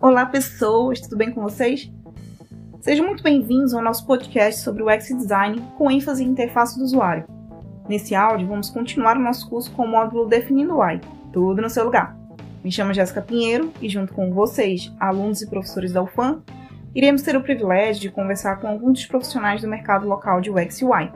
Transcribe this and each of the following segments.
Olá, pessoas, tudo bem com vocês? Sejam muito bem-vindos ao nosso podcast sobre o UX Design com ênfase em interface do usuário. Nesse áudio, vamos continuar o nosso curso com o módulo Definindo UI, tudo no seu lugar. Me chamo Jéssica Pinheiro e, junto com vocês, alunos e professores da UFAM, iremos ter o privilégio de conversar com alguns dos profissionais do mercado local de UX UI.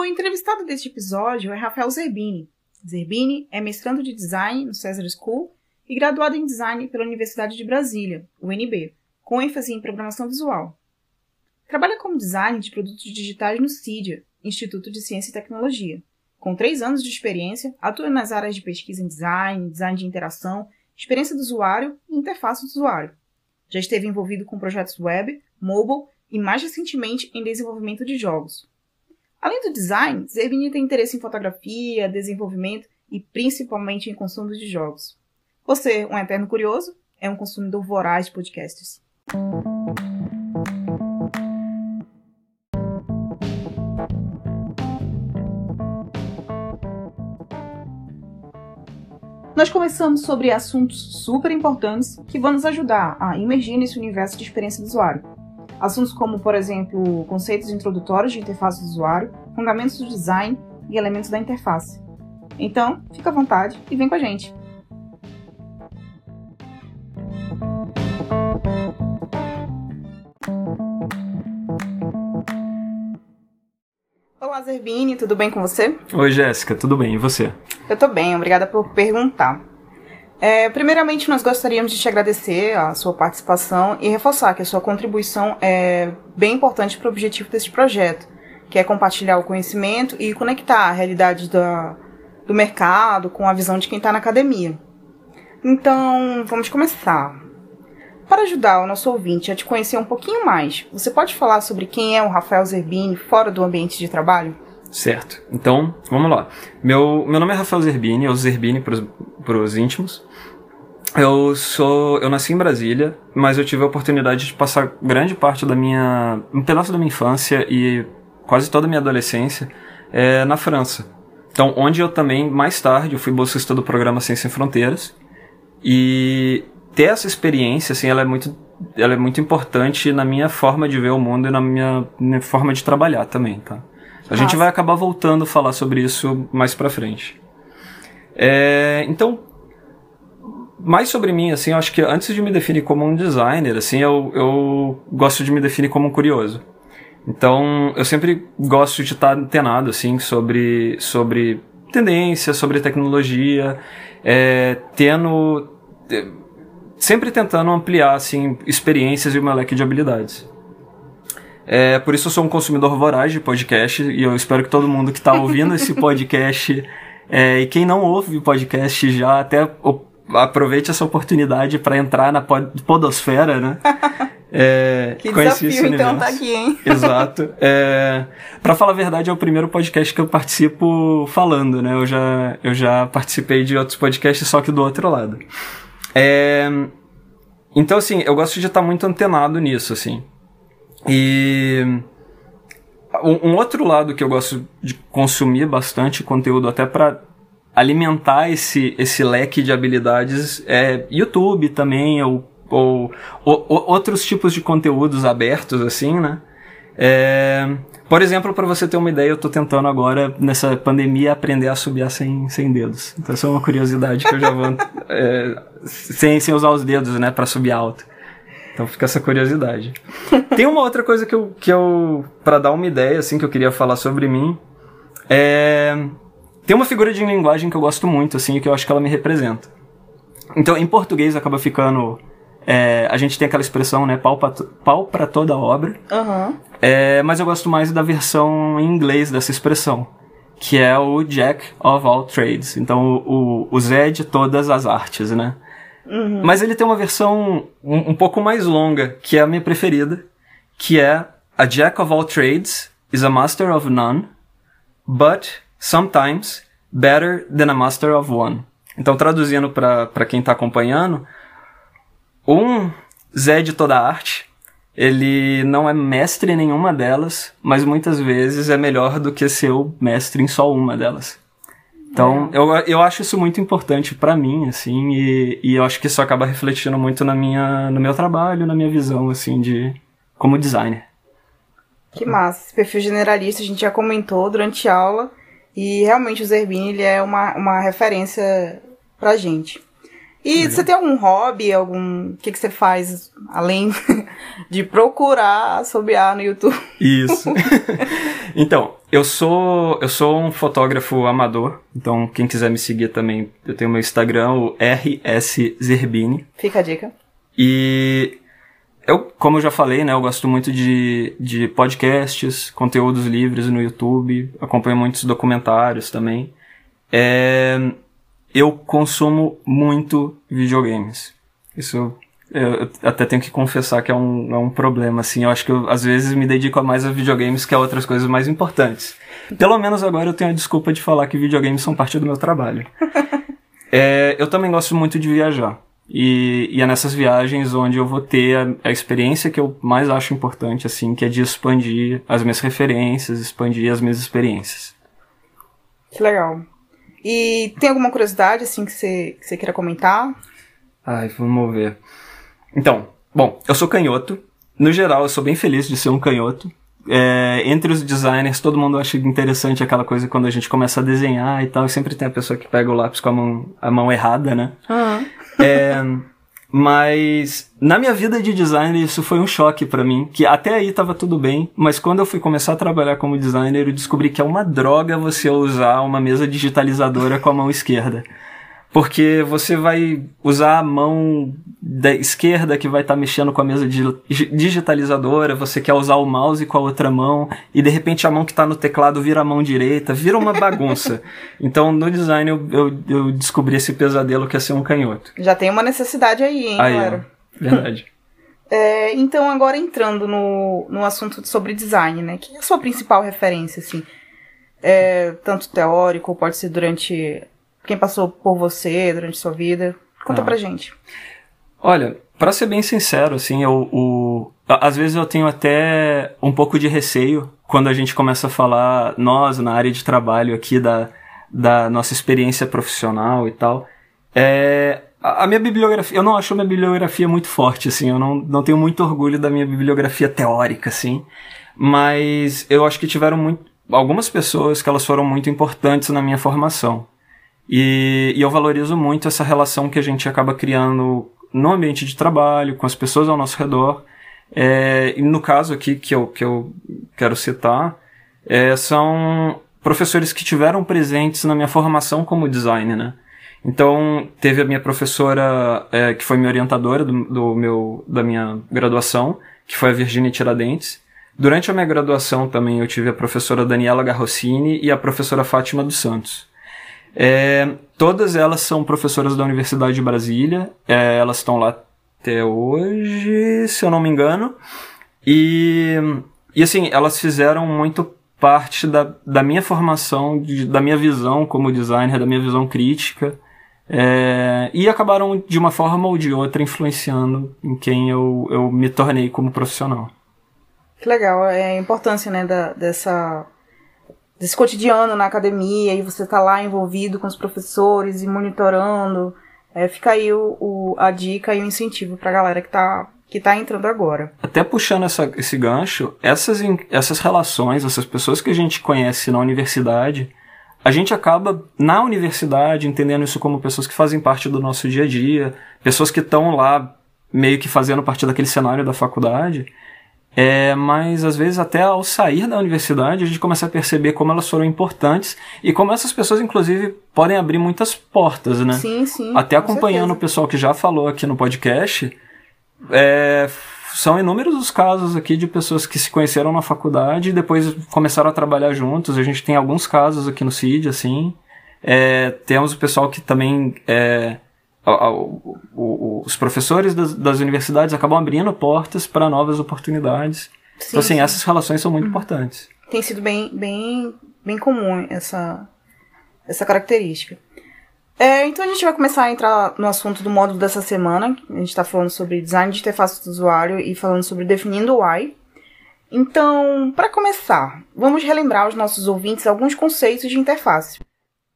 O entrevistado deste episódio é Rafael Zerbini. Zerbini é mestrando de design no Cesar School e graduado em design pela Universidade de Brasília, UNB, com ênfase em programação visual. Trabalha como designer de produtos digitais no CIDIA, Instituto de Ciência e Tecnologia. Com três anos de experiência, atua nas áreas de pesquisa em design, design de interação, experiência do usuário e interface do usuário. Já esteve envolvido com projetos web, mobile e, mais recentemente, em desenvolvimento de jogos. Além do design, Zerbini tem interesse em fotografia, desenvolvimento e principalmente em consumo de jogos. Você, um eterno curioso, é um consumidor voraz de podcasts. Nós conversamos sobre assuntos super importantes que vão nos ajudar a imergir nesse universo de experiência do usuário, Assuntos como, por exemplo, conceitos introdutórios de interface do usuário, fundamentos do design e elementos da interface. Então, fica à vontade e vem com a gente. Olá, Zerbini, tudo bem com você? Oi, Jéssica, tudo bem? E você? Eu tô bem, obrigada por perguntar. É, primeiramente, nós gostaríamos de te agradecer a sua participação e reforçar que a sua contribuição é bem importante para o objetivo desse projeto, que é compartilhar o conhecimento e conectar a realidade da, do mercado com a visão de quem está na academia. Então, vamos começar. Para ajudar o nosso ouvinte a te conhecer um pouquinho mais, você pode falar sobre quem é o Rafael Zerbini fora do ambiente de trabalho? Certo. Então, vamos lá. Meu, meu nome é Rafael Zerbini, eu Zerbini para os íntimos. Eu sou, eu nasci em Brasília, mas eu tive a oportunidade de passar grande parte da minha, um pedaço da minha infância e quase toda a minha adolescência é, na França. Então, onde eu também mais tarde eu fui bolsista do programa Ciência Sem Fronteiras e ter essa experiência, assim, ela é muito, ela é muito importante na minha forma de ver o mundo e na minha, minha forma de trabalhar também, tá? A gente vai acabar voltando a falar sobre isso mais pra frente. É, então, mais sobre mim, assim, eu acho que antes de me definir como um designer, assim, eu, eu gosto de me definir como um curioso. Então, eu sempre gosto de estar antenado, assim, sobre, sobre tendência, sobre tecnologia, é, tendo... Sempre tentando ampliar, assim, experiências e o meu leque de habilidades. É, por isso eu sou um consumidor voraz de podcast e eu espero que todo mundo que está ouvindo esse podcast é, e quem não ouve o podcast já até aproveite essa oportunidade para entrar na podosfera, né? É, que desafio, então, tá aqui, hein? Exato. É, para falar a verdade, é o primeiro podcast que eu participo falando, né? Eu já, eu já participei de outros podcasts, só que do outro lado. É, então, assim, eu gosto de estar muito antenado nisso, assim. E um, outro lado que eu gosto de consumir bastante conteúdo, até para alimentar esse, esse leque de habilidades é YouTube também, ou, ou, ou, outros tipos de conteúdos abertos, assim, né? É, por exemplo, para você ter uma ideia, eu estou tentando agora, nessa pandemia, aprender a subir sem, sem dedos. Então, isso é uma curiosidade que eu já vou. é, sem, sem usar os dedos, né, para subir alto. Então fica essa curiosidade. Tem uma outra coisa que eu, que eu para dar uma ideia, assim, que eu queria falar sobre mim. É, tem uma figura de linguagem que eu gosto muito, assim, e que eu acho que ela me representa. Então, em português acaba ficando. É, a gente tem aquela expressão, né? Pau pra, pau pra toda obra. Uhum. É, mas eu gosto mais da versão em inglês dessa expressão, que é o Jack of all trades. Então, o, o Zé de todas as artes, né? Uhum. Mas ele tem uma versão um, um pouco mais longa, que é a minha preferida, que é A Jack of all trades is a master of none, but sometimes better than a master of one. Então, traduzindo para quem está acompanhando, um Zé de toda arte ele não é mestre em nenhuma delas, mas muitas vezes é melhor do que ser o mestre em só uma delas. Então, é. eu, eu acho isso muito importante para mim, assim, e, e eu acho que isso acaba refletindo muito na minha, no meu trabalho, na minha visão, assim, de como designer. Que massa. Esse perfil generalista a gente já comentou durante a aula, e realmente o Zerbini, ele é uma, uma referência pra gente. E você tem algum hobby, algum. O que, que você faz além de procurar assobiar no YouTube? Isso. então, eu sou eu sou um fotógrafo amador. Então, quem quiser me seguir também, eu tenho meu Instagram, o RS Zerbini. Fica a dica. E eu, como eu já falei, né, eu gosto muito de, de podcasts, conteúdos livres no YouTube, acompanho muitos documentários também. É, eu consumo muito videogames. Isso eu até tenho que confessar que é um, é um problema, assim. Eu acho que eu, às vezes, me dedico mais a videogames que a outras coisas mais importantes. Pelo menos agora eu tenho a desculpa de falar que videogames são parte do meu trabalho. é, eu também gosto muito de viajar. E, e, é nessas viagens onde eu vou ter a, a, experiência que eu mais acho importante, assim, que é de expandir as minhas referências, expandir as minhas experiências. Que legal. E tem alguma curiosidade, assim, que você, que você queira comentar? Ai, vamos ver. Então, bom, eu sou canhoto. No geral, eu sou bem feliz de ser um canhoto. É, entre os designers, todo mundo acha interessante aquela coisa quando a gente começa a desenhar e tal. E sempre tem a pessoa que pega o lápis com a mão, a mão errada, né? Uhum. É, mas na minha vida de designer isso foi um choque para mim, que até aí tava tudo bem, mas quando eu fui começar a trabalhar como designer, eu descobri que é uma droga você usar uma mesa digitalizadora com a mão esquerda porque você vai usar a mão da esquerda que vai estar tá mexendo com a mesa digitalizadora, você quer usar o mouse com a outra mão, e de repente a mão que está no teclado vira a mão direita, vira uma bagunça. então no design eu, eu, eu, descobri esse pesadelo que é ser um canhoto. Já tem uma necessidade aí, hein, aí, galera? Verdade. é, então agora entrando no, no assunto sobre design, né? Que é a sua principal referência, assim? É, tanto teórico, pode ser durante quem passou por você durante sua vida. Conta ah. pra gente. Olha, para ser bem sincero, assim, eu, o, às vezes eu tenho até um pouco de receio quando a gente começa a falar, nós, na área de trabalho aqui, da, da nossa experiência profissional e tal. É, a minha bibliografia, eu não acho a minha bibliografia muito forte, assim, eu não, não tenho muito orgulho da minha bibliografia teórica, assim, mas eu acho que tiveram muito, algumas pessoas que elas foram muito importantes na minha formação. E, e eu valorizo muito essa relação que a gente acaba criando no ambiente de trabalho, com as pessoas ao nosso redor. É, e no caso aqui que eu, que eu quero citar, é, são professores que tiveram presentes na minha formação como designer, né? Então, teve a minha professora, é, que foi minha orientadora do, do, meu, da minha graduação, que foi a Virginia Tiradentes. Durante a minha graduação também eu tive a professora Daniela Garrossini e a professora Fátima dos Santos. É, todas elas são professoras da Universidade de Brasília. É, elas estão lá até hoje, se eu não me engano. E, e assim, elas fizeram muito parte da, da minha formação, de, da minha visão como designer, da minha visão crítica. É, e acabaram, de uma forma ou de outra, influenciando em quem eu, eu me tornei como profissional. Que legal, é a importância né, da, dessa desse cotidiano na academia e você tá lá envolvido com os professores e monitorando. É, fica aí o, o, a dica e o incentivo pra galera que tá, que tá entrando agora. Até puxando essa, esse gancho, essas, essas relações, essas pessoas que a gente conhece na universidade, a gente acaba na universidade entendendo isso como pessoas que fazem parte do nosso dia a dia, pessoas que estão lá meio que fazendo parte daquele cenário da faculdade. É, mas às vezes até ao sair da universidade a gente começa a perceber como elas foram importantes e como essas pessoas inclusive podem abrir muitas portas, né? Sim, sim. Até acompanhando o pessoal que já falou aqui no podcast, é, são inúmeros os casos aqui de pessoas que se conheceram na faculdade e depois começaram a trabalhar juntos. A gente tem alguns casos aqui no CID, assim. É, temos o pessoal que também é, os professores das, das, universidades acabam abrindo portas para novas oportunidades. Sim, então, assim, sim. essas relações são muito uhum. importantes. Tem sido bem, bem, bem comum essa, essa característica. É, então a gente vai começar a entrar no assunto do módulo dessa semana. A gente está falando sobre design de interface do usuário e falando sobre definindo o UI. Então, para começar, vamos relembrar aos nossos ouvintes alguns conceitos de interface.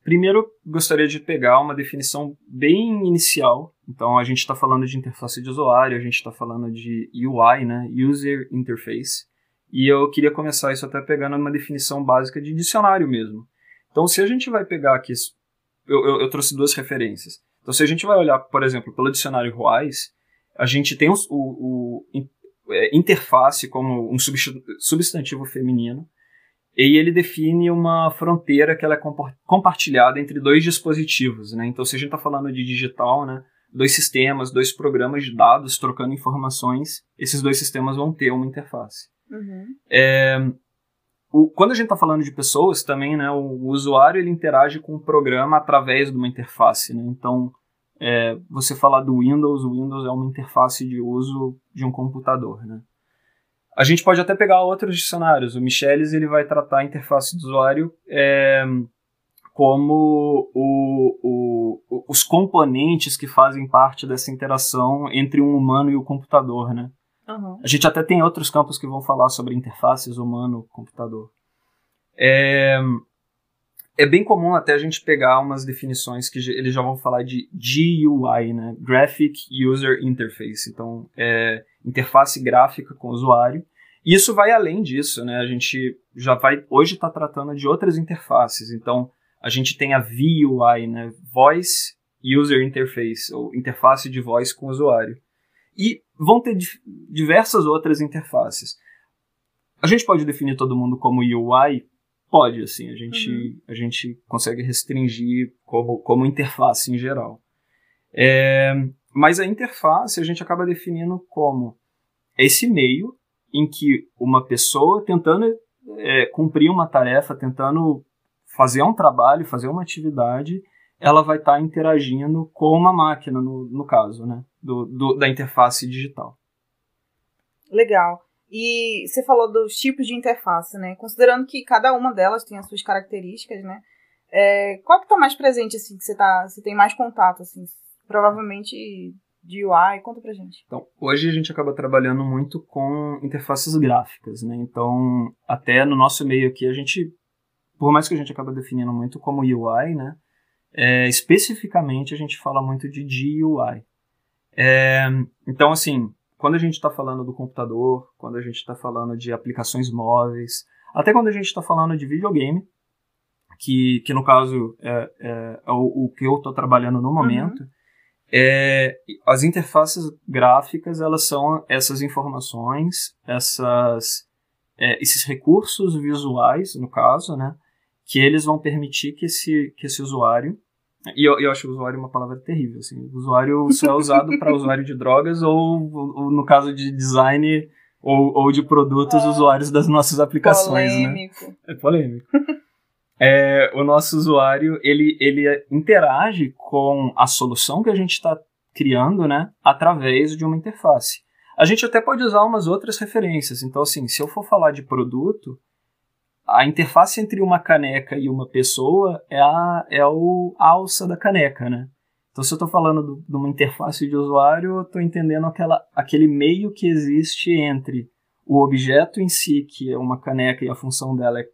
Primeiro, gostaria de pegar uma definição bem inicial. Então, a gente está falando de interface de usuário, a gente está falando de UI, né? User Interface. E eu queria começar isso até pegando uma definição básica de dicionário mesmo. Então, se a gente vai pegar aqui, eu, eu, eu trouxe duas referências. Então, se a gente vai olhar, por exemplo, pelo dicionário Ruais, a gente tem o, o, o é, interface como um substantivo feminino, e ele define uma fronteira que ela é compartilhada entre dois dispositivos, né? Então, se a gente está falando de digital, né? Dois sistemas, dois programas de dados trocando informações, esses dois sistemas vão ter uma interface. Uhum. É, o, quando a gente está falando de pessoas, também, né? O, o, usuário ele interage com o programa através de uma interface, né? Então, é, você falar do Windows, o Windows é uma interface de uso de um computador, né? A gente pode até pegar outros dicionários. O Michelis ele vai tratar a interface do usuário é, como o, o, os componentes que fazem parte dessa interação entre um humano e o computador, né? Uhum. A gente até tem outros campos que vão falar sobre interfaces humano-computador. É, é bem comum até a gente pegar umas definições que eles já vão falar de GUI, né? Graphic User Interface. Então, é interface gráfica com o usuário. E isso vai além disso, né? A gente já vai hoje está tratando de outras interfaces. Então, a gente tem a VUI, né? Voice User Interface, ou interface de voz com o usuário. E vão ter diversas outras interfaces. A gente pode definir todo mundo como UI? Pode, assim, a gente, uhum. a gente consegue restringir como, como interface em geral. É, mas a interface a gente acaba definindo como esse meio em que uma pessoa tentando é, cumprir uma tarefa, tentando fazer um trabalho, fazer uma atividade, ela vai estar tá interagindo com uma máquina, no, no caso, né? Do, do, da interface digital. Legal. E você falou dos tipos de interface, né? Considerando que cada uma delas tem as suas características, né? É, qual que está mais presente, assim, que você, tá, você tem mais contato, assim? Provavelmente de UI, conta pra gente. Então, hoje a gente acaba trabalhando muito com interfaces gráficas, né? Então, até no nosso meio aqui, a gente, por mais que a gente acaba definindo muito como UI, né? É, especificamente, a gente fala muito de GUI. É, então, assim, quando a gente está falando do computador, quando a gente está falando de aplicações móveis, até quando a gente está falando de videogame, que, que no caso é, é, é o, o, que eu estou trabalhando no momento, uhum. É, as interfaces gráficas elas são essas informações, essas, é, esses recursos visuais, no caso, né, que eles vão permitir que esse, que esse usuário e eu, eu acho o usuário uma palavra terrível. Assim. O usuário só é usado para usuário de drogas ou, ou, no caso de design ou, ou de produtos, ah, usuários das nossas aplicações. Né? Polêmico. Né? É polêmico. é, o nosso usuário ele, ele interage com a solução que a gente está criando né, através de uma interface. A gente até pode usar umas outras referências. Então, assim, se eu for falar de produto, a interface entre uma caneca e uma pessoa é a, é o, alça da caneca, né? Então, se eu estou falando de uma interface de usuário, eu estou entendendo aquela, aquele meio que existe entre o objeto em si, que é uma caneca e a função dela é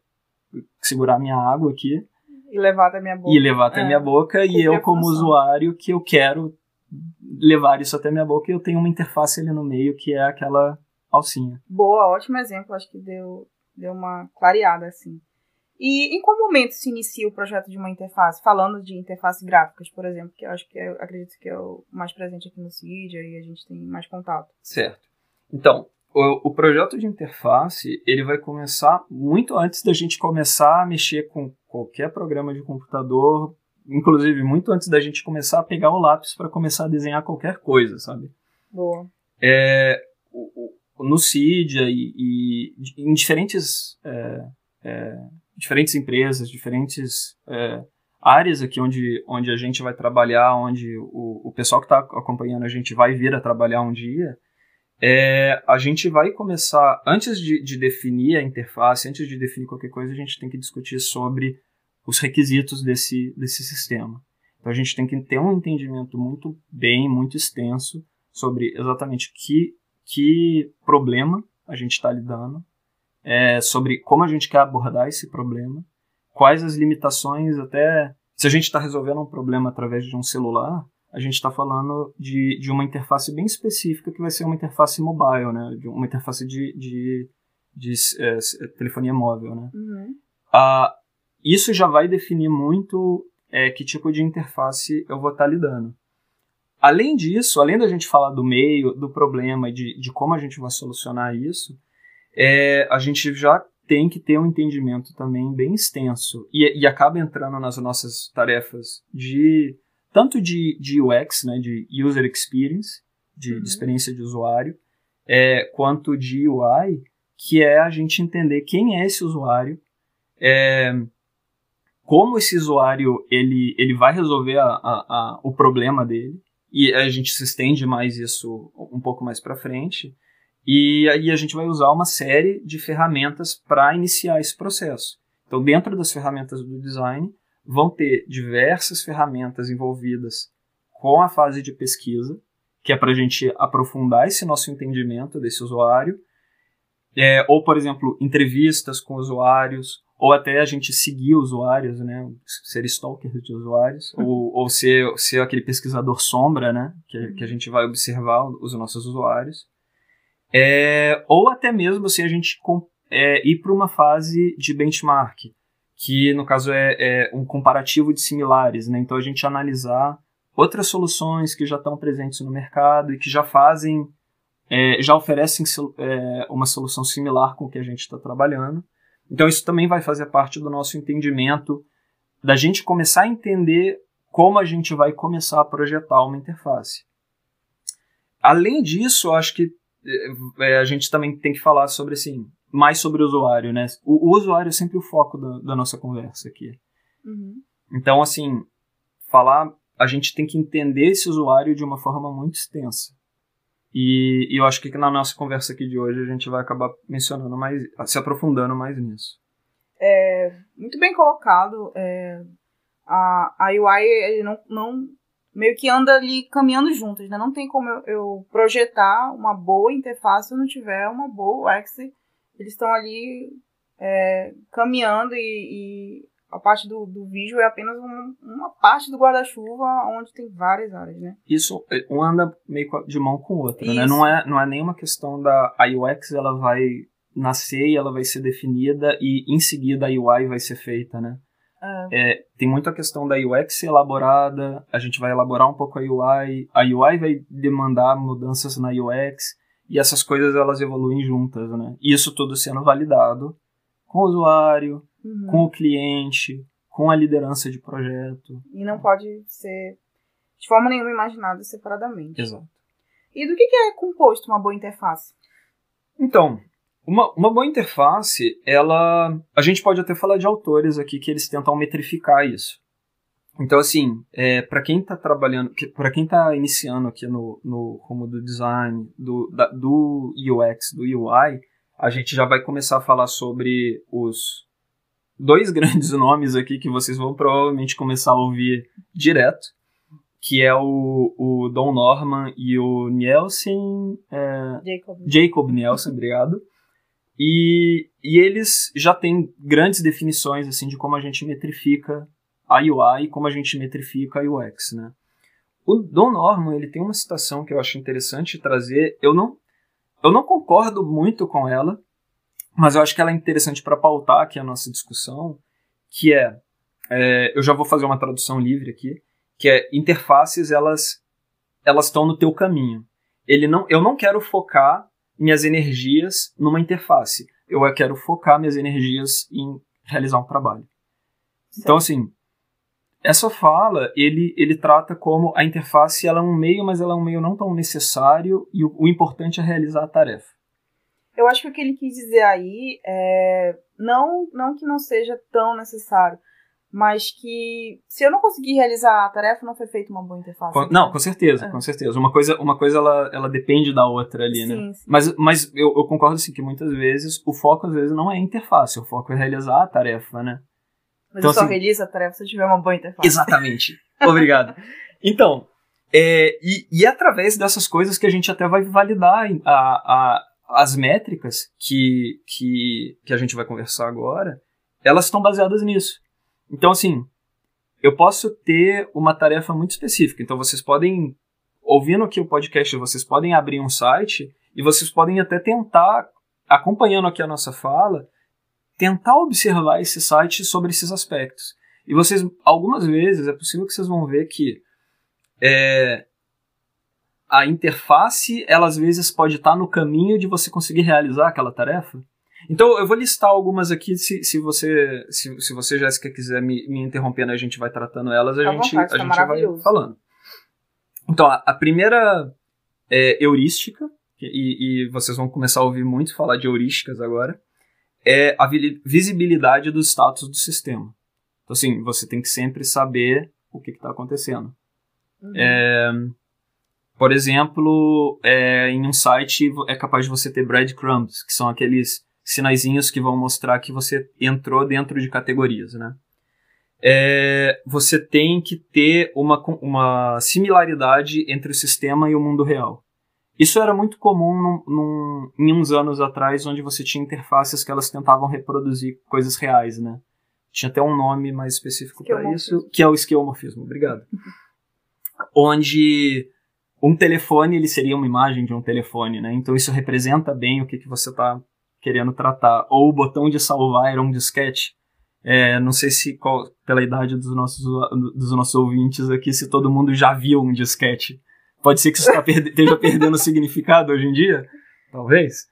segurar minha água aqui. E levar até minha boca. E levar até é. minha boca, e eu, como função. usuário, que eu quero levar isso até minha boca, e eu tenho uma interface ali no meio que é aquela alcinha. Boa, ótimo exemplo, acho que deu, deu uma clareada assim. E em qual momento se inicia o projeto de uma interface? Falando de interface gráficas, por exemplo, que eu acho que eu acredito que é o mais presente aqui no CID e a gente tem mais contato. Certo. Então, o, o, projeto de interface ele vai começar muito antes da gente começar a mexer com qualquer programa de computador, inclusive muito antes da gente começar a pegar o lápis para começar a desenhar qualquer coisa, sabe? Boa. É, o, no Cydia e, e, em diferentes, é, é, diferentes empresas, diferentes é, áreas aqui onde, onde a gente vai trabalhar, onde o, o pessoal que está acompanhando a gente vai vir a trabalhar um dia, é, a gente vai começar, antes de, de, definir a interface, antes de definir qualquer coisa, a gente tem que discutir sobre os requisitos desse, desse sistema. Então a gente tem que ter um entendimento muito bem, muito extenso sobre exatamente que, que problema a gente está lidando, é, sobre como a gente quer abordar esse problema, quais as limitações, até se a gente está resolvendo um problema através de um celular, a gente está falando de, de uma interface bem específica que vai ser uma interface mobile, né? De uma interface de, de, de é, telefonia móvel, né? Uhum. Ah, isso já vai definir muito é, que tipo de interface eu vou estar tá lidando. Além disso, além da gente falar do meio, do problema e de, de como a gente vai solucionar isso, é, a gente já tem que ter um entendimento também bem extenso e, e acaba entrando nas nossas tarefas de tanto de, de UX, né, de User Experience, de, uhum. de experiência de usuário, é, quanto de UI, que é a gente entender quem é esse usuário, é, como esse usuário ele, ele vai resolver a, a, a, o problema dele, e a gente se estende mais isso um pouco mais para frente, e aí a gente vai usar uma série de ferramentas para iniciar esse processo. Então, dentro das ferramentas do design, vão ter diversas ferramentas envolvidas com a fase de pesquisa, que é para a gente aprofundar esse nosso entendimento desse usuário, é, ou, por exemplo, entrevistas com usuários, ou até a gente seguir usuários, né, ser stalker de usuários, uhum. ou, ou ser, ser aquele pesquisador sombra, né, que, que a gente vai observar os nossos usuários, é, ou até mesmo se a gente é, ir para uma fase de benchmark, que no caso é, é, um comparativo de similares, né? Então a gente analisar outras soluções que já estão presentes no mercado e que já fazem, é, já oferecem é, uma solução similar com o que a gente está trabalhando. Então isso também vai fazer parte do nosso entendimento, da gente começar a entender como a gente vai começar a projetar uma interface. Além disso, acho que é, a gente também tem que falar sobre assim, mais sobre o usuário, né? O, o usuário é sempre o foco da, da nossa conversa aqui. Uhum. Então, assim, falar, a gente tem que entender esse usuário de uma forma muito extensa. E, e, eu acho que na nossa conversa aqui de hoje a gente vai acabar mencionando mais, se aprofundando mais nisso. É, muito bem colocado. É, a, a UI não, não meio que anda ali caminhando juntos, né? Não tem como eu, eu projetar uma boa interface se eu não tiver uma boa UX eles estão ali é, caminhando e, e, a parte do, do vídeo é apenas um, uma parte do guarda-chuva onde tem várias áreas, né? Isso, um anda meio de mão com o outro, né? Não é, não é nenhuma questão da a UX, ela vai nascer e ela vai ser definida e em seguida a UI vai ser feita, né? É. É, tem muito a questão da UX ser elaborada, a gente vai elaborar um pouco a UI, a UI vai demandar mudanças na UX, e essas coisas elas evoluem juntas, né? E isso tudo sendo validado com o usuário, uhum. com o cliente, com a liderança de projeto. E não pode ser de forma nenhuma imaginado separadamente. Exato. E do que é composto uma boa interface? Então, uma, uma boa interface, ela. A gente pode até falar de autores aqui que eles tentam metrificar isso. Então, assim, é, para quem está trabalhando, para quem está iniciando aqui no, no rumo do design, do, da, do UX, do UI, a gente já vai começar a falar sobre os dois grandes nomes aqui que vocês vão provavelmente começar a ouvir direto, que é o, o Don Norman e o Nielsen... É, Jacob. Jacob Nielsen, obrigado. E, e eles já têm grandes definições assim de como a gente metrifica a UI e como a gente metrifica a UX, né? O Don Norman, ele tem uma citação que eu acho interessante trazer. Eu não, eu não concordo muito com ela, mas eu acho que ela é interessante para pautar aqui a nossa discussão, que é, é, eu já vou fazer uma tradução livre aqui, que é interfaces elas elas estão no teu caminho. Ele não, eu não quero focar minhas energias numa interface. Eu quero focar minhas energias em realizar um trabalho. Então assim, essa fala, ele, ele trata como a interface ela é um meio, mas ela é um meio não tão necessário e o, o importante é realizar a tarefa. Eu acho que o que ele quis dizer aí é não, não que não seja tão necessário, mas que se eu não conseguir realizar a tarefa, não foi feita uma boa interface. Com, não, com certeza, é. com certeza. Uma coisa, uma coisa ela, ela depende da outra ali, né? sim, né? Sim. Mas, mas eu, eu concordo assim que muitas vezes o foco às vezes não é a interface, o foco é realizar a tarefa, né? Mas então, eu só assim, realizo a tarefa se eu tiver uma boa interface. Exatamente. Obrigado. Então, é, e, e é através dessas coisas que a gente até vai validar a, a, as métricas que, que, que a gente vai conversar agora, elas estão baseadas nisso. Então, assim, eu posso ter uma tarefa muito específica. Então, vocês podem, ouvindo aqui o podcast, vocês podem abrir um site e vocês podem até tentar, acompanhando aqui a nossa fala, tentar observar esse site sobre esses aspectos. E vocês, algumas vezes, é possível que vocês vão ver que é, a interface, ela às vezes pode estar no caminho de você conseguir realizar aquela tarefa. Então eu vou listar algumas aqui, se, se você, se, se você, Jéssica, quiser me, me interrompendo, a gente vai tratando elas, a gente, vontade, a tá gente vai falando. Então, a, a primeira é, heurística, e, e, vocês vão começar a ouvir muito falar de heurísticas agora, é a visibilidade dos status do sistema. Então, assim, você tem que sempre saber o que está acontecendo. Uhum. É, por exemplo, é, em um site é capaz de você ter breadcrumbs, que são aqueles sinaizinhos que vão mostrar que você entrou dentro de categorias, né? É, você tem que ter uma, uma similaridade entre o sistema e o mundo real. Isso era muito comum num, num, em uns anos atrás, onde você tinha interfaces que elas tentavam reproduzir coisas reais, né? Tinha até um nome mais específico para isso, que é o esquemorfismo. Obrigado. onde um telefone ele seria uma imagem de um telefone, né? Então isso representa bem o que, que você está querendo tratar. Ou o botão de salvar era um disquete. É, não sei se qual, pela idade dos nossos, dos nossos ouvintes aqui, se todo mundo já viu um disquete. Pode ser que você tá perde, esteja perdendo significado hoje em dia, talvez.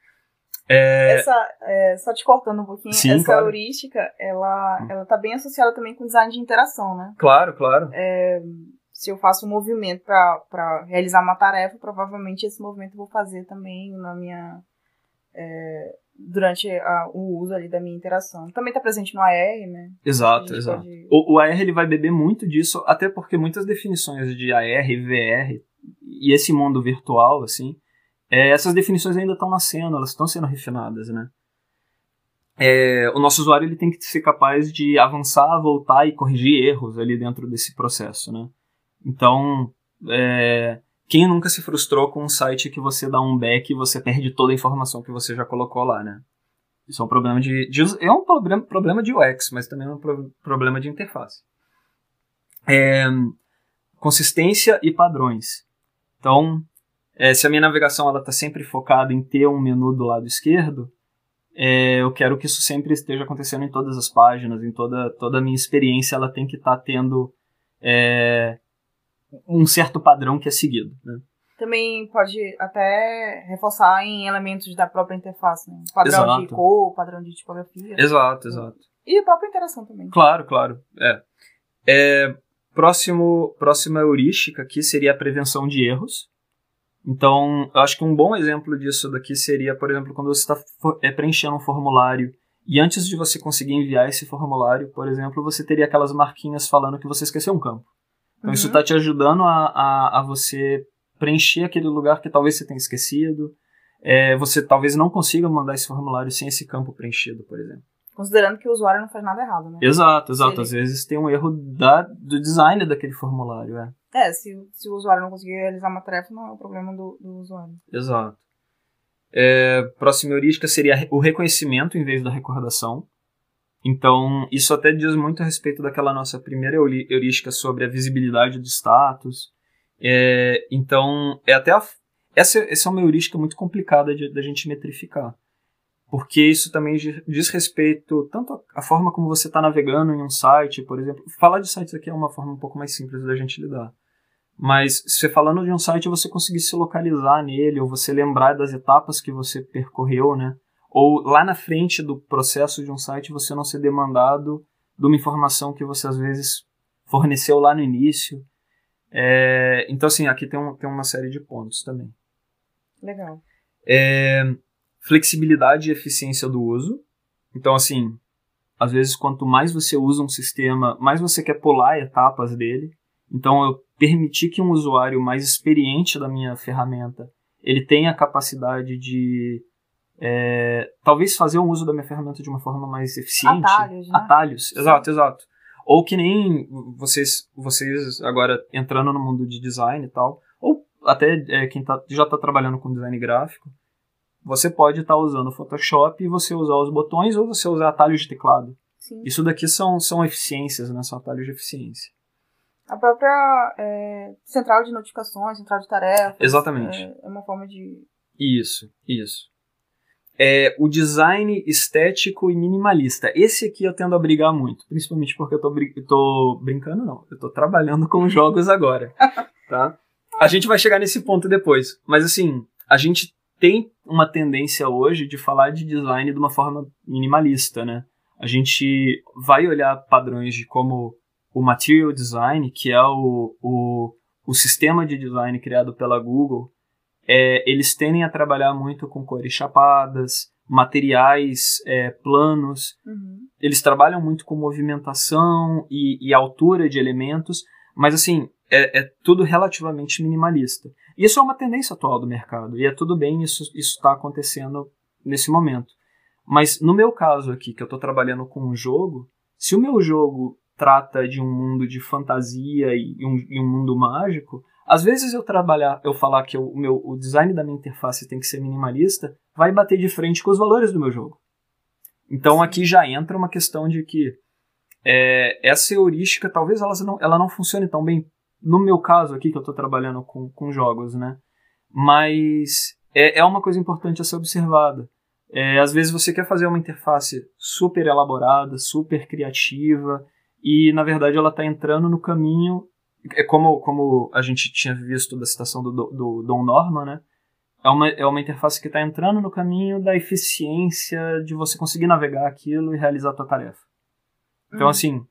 É... Essa, é, só te cortando um pouquinho, Sim, essa claro. heurística, ela, ela tá bem associada também com design de interação, né? Claro, claro. É, se eu faço um movimento para realizar uma tarefa, provavelmente esse movimento eu vou fazer também na minha é, durante a, o uso ali da minha interação. Também está presente no AR, né? Exato, exato. Pode... O, o, AR ele vai beber muito disso, até porque muitas definições de AR, VR e esse mundo virtual, assim, é, essas definições ainda estão nascendo, elas estão sendo refinadas, né? É, o nosso usuário ele tem que ser capaz de avançar, voltar e corrigir erros ali dentro desse processo, né? Então, é, quem nunca se frustrou com um site que você dá um back e você perde toda a informação que você já colocou lá, né? Isso é um problema de, de é um problema, problema de UX, mas também é um pro, problema de interface. É, consistência e padrões. Então, é, se a minha navegação ela está sempre focada em ter um menu do lado esquerdo, é, eu quero que isso sempre esteja acontecendo em todas as páginas, em toda, toda a minha experiência, ela tem que estar tá tendo é, um certo padrão que é seguido. Né? Também pode até reforçar em elementos da própria interface, né? Padrão exato. de cor, padrão de tipografia. Exato, exato. E a própria interação também. Claro, claro. É. é próximo, próxima heurística aqui seria a prevenção de erros. Então, eu acho que um bom exemplo disso daqui seria, por exemplo, quando você está é, preenchendo um formulário e antes de você conseguir enviar esse formulário, por exemplo, você teria aquelas marquinhas falando que você esqueceu um campo. Então uhum. isso está te ajudando a, a, a, você preencher aquele lugar que talvez você tenha esquecido. É, você talvez não consiga mandar esse formulário sem esse campo preenchido, por exemplo. Considerando que o usuário não faz nada errado, né? Exato, exato. Ele... Às vezes tem um erro da, do design daquele formulário, é. É, se, se o usuário não conseguir realizar uma tarefa, não é o problema do, do usuário. Exato. É, próxima heurística seria o reconhecimento em vez da recordação. Então, isso até diz muito a respeito daquela nossa primeira heurística sobre a visibilidade do status. É, então, é até a, essa, essa é uma heurística muito complicada da gente metrificar. Porque isso também diz respeito tanto à forma como você está navegando em um site, por exemplo. Falar de sites aqui é uma forma um pouco mais simples da gente lidar. Mas você falando de um site, você conseguir se localizar nele, ou você lembrar das etapas que você percorreu, né? Ou lá na frente do processo de um site você não ser demandado de uma informação que você às vezes forneceu lá no início. É, então, assim, aqui tem, um, tem uma série de pontos também. Legal. É, flexibilidade e eficiência do uso. Então, assim, às vezes quanto mais você usa um sistema, mais você quer pular etapas dele. Então, eu permitir que um usuário mais experiente da minha ferramenta ele tenha a capacidade de é, talvez fazer um uso da minha ferramenta de uma forma mais eficiente. Atalhos, né? Atalhos, exato, exato. Ou que nem vocês, vocês agora entrando no mundo de design e tal, ou até é, quem tá, já está trabalhando com design gráfico, você pode estar tá usando o Photoshop e você usar os botões ou você usar atalhos de teclado. Sim. Isso daqui são, são eficiências, né? São atalhos de eficiência. A própria é, central de notificações, central de tarefas. Exatamente. É, é uma forma de. Isso, isso. É o design estético e minimalista. Esse aqui eu tendo a brigar muito, principalmente porque eu tô, brin tô brincando, não. Eu tô trabalhando com jogos agora, tá? A gente vai chegar nesse ponto depois. Mas assim, a gente tem uma tendência hoje de falar de design de uma forma minimalista, né? A gente vai olhar padrões de como o Material Design, que é o, o, o sistema de design criado pela Google, é, eles tendem a trabalhar muito com cores chapadas, materiais é, planos. Uhum. Eles trabalham muito com movimentação e, e altura de elementos, mas assim, é, é, tudo relativamente minimalista. Isso é uma tendência atual do mercado, e é tudo bem, isso está acontecendo nesse momento. Mas no meu caso aqui, que eu estou trabalhando com um jogo, se o meu jogo trata de um mundo de fantasia e um, e um mundo mágico, às vezes eu trabalhar, eu falar que o meu o design da minha interface tem que ser minimalista, vai bater de frente com os valores do meu jogo. Então aqui já entra uma questão de que é, essa heurística talvez ela não, ela não funcione tão bem no meu caso aqui, que eu estou trabalhando com, com jogos, né? Mas é, é uma coisa importante a ser observada. É, às vezes você quer fazer uma interface super elaborada, super criativa, e na verdade ela está entrando no caminho, é como, como a gente tinha visto da citação do, do, do Don Norman, né? É uma, é uma interface que está entrando no caminho da eficiência de você conseguir navegar aquilo e realizar a tua tarefa. Então, uhum. assim,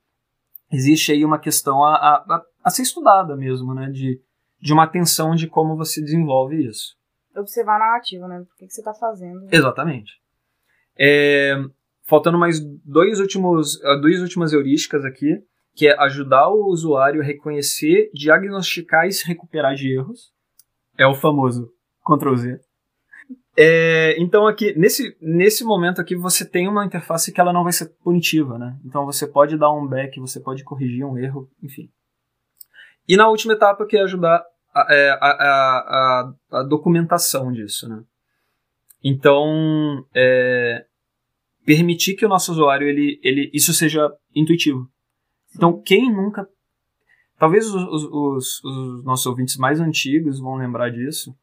existe aí uma questão a, a, a ser estudada mesmo, né? De, de uma atenção de como você desenvolve isso. Observar a narrativa, né? O que, que você está fazendo. Exatamente. É, faltando mais dois últimos, ah, duas últimas heurísticas aqui, que é ajudar o usuário a reconhecer, diagnosticar e se recuperar de erros. É o famoso Ctrl Z. É, então aqui, nesse, nesse momento aqui, você tem uma interface que ela não vai ser punitiva, né? Então você pode dar um back, você pode corrigir um erro, enfim. E na última etapa que é ajudar a, é, a, a, a, a documentação disso, né? Então, é, permitir que o nosso usuário, ele, ele, isso seja intuitivo. Então, quem nunca... Talvez os, os, os nossos ouvintes mais antigos vão lembrar disso,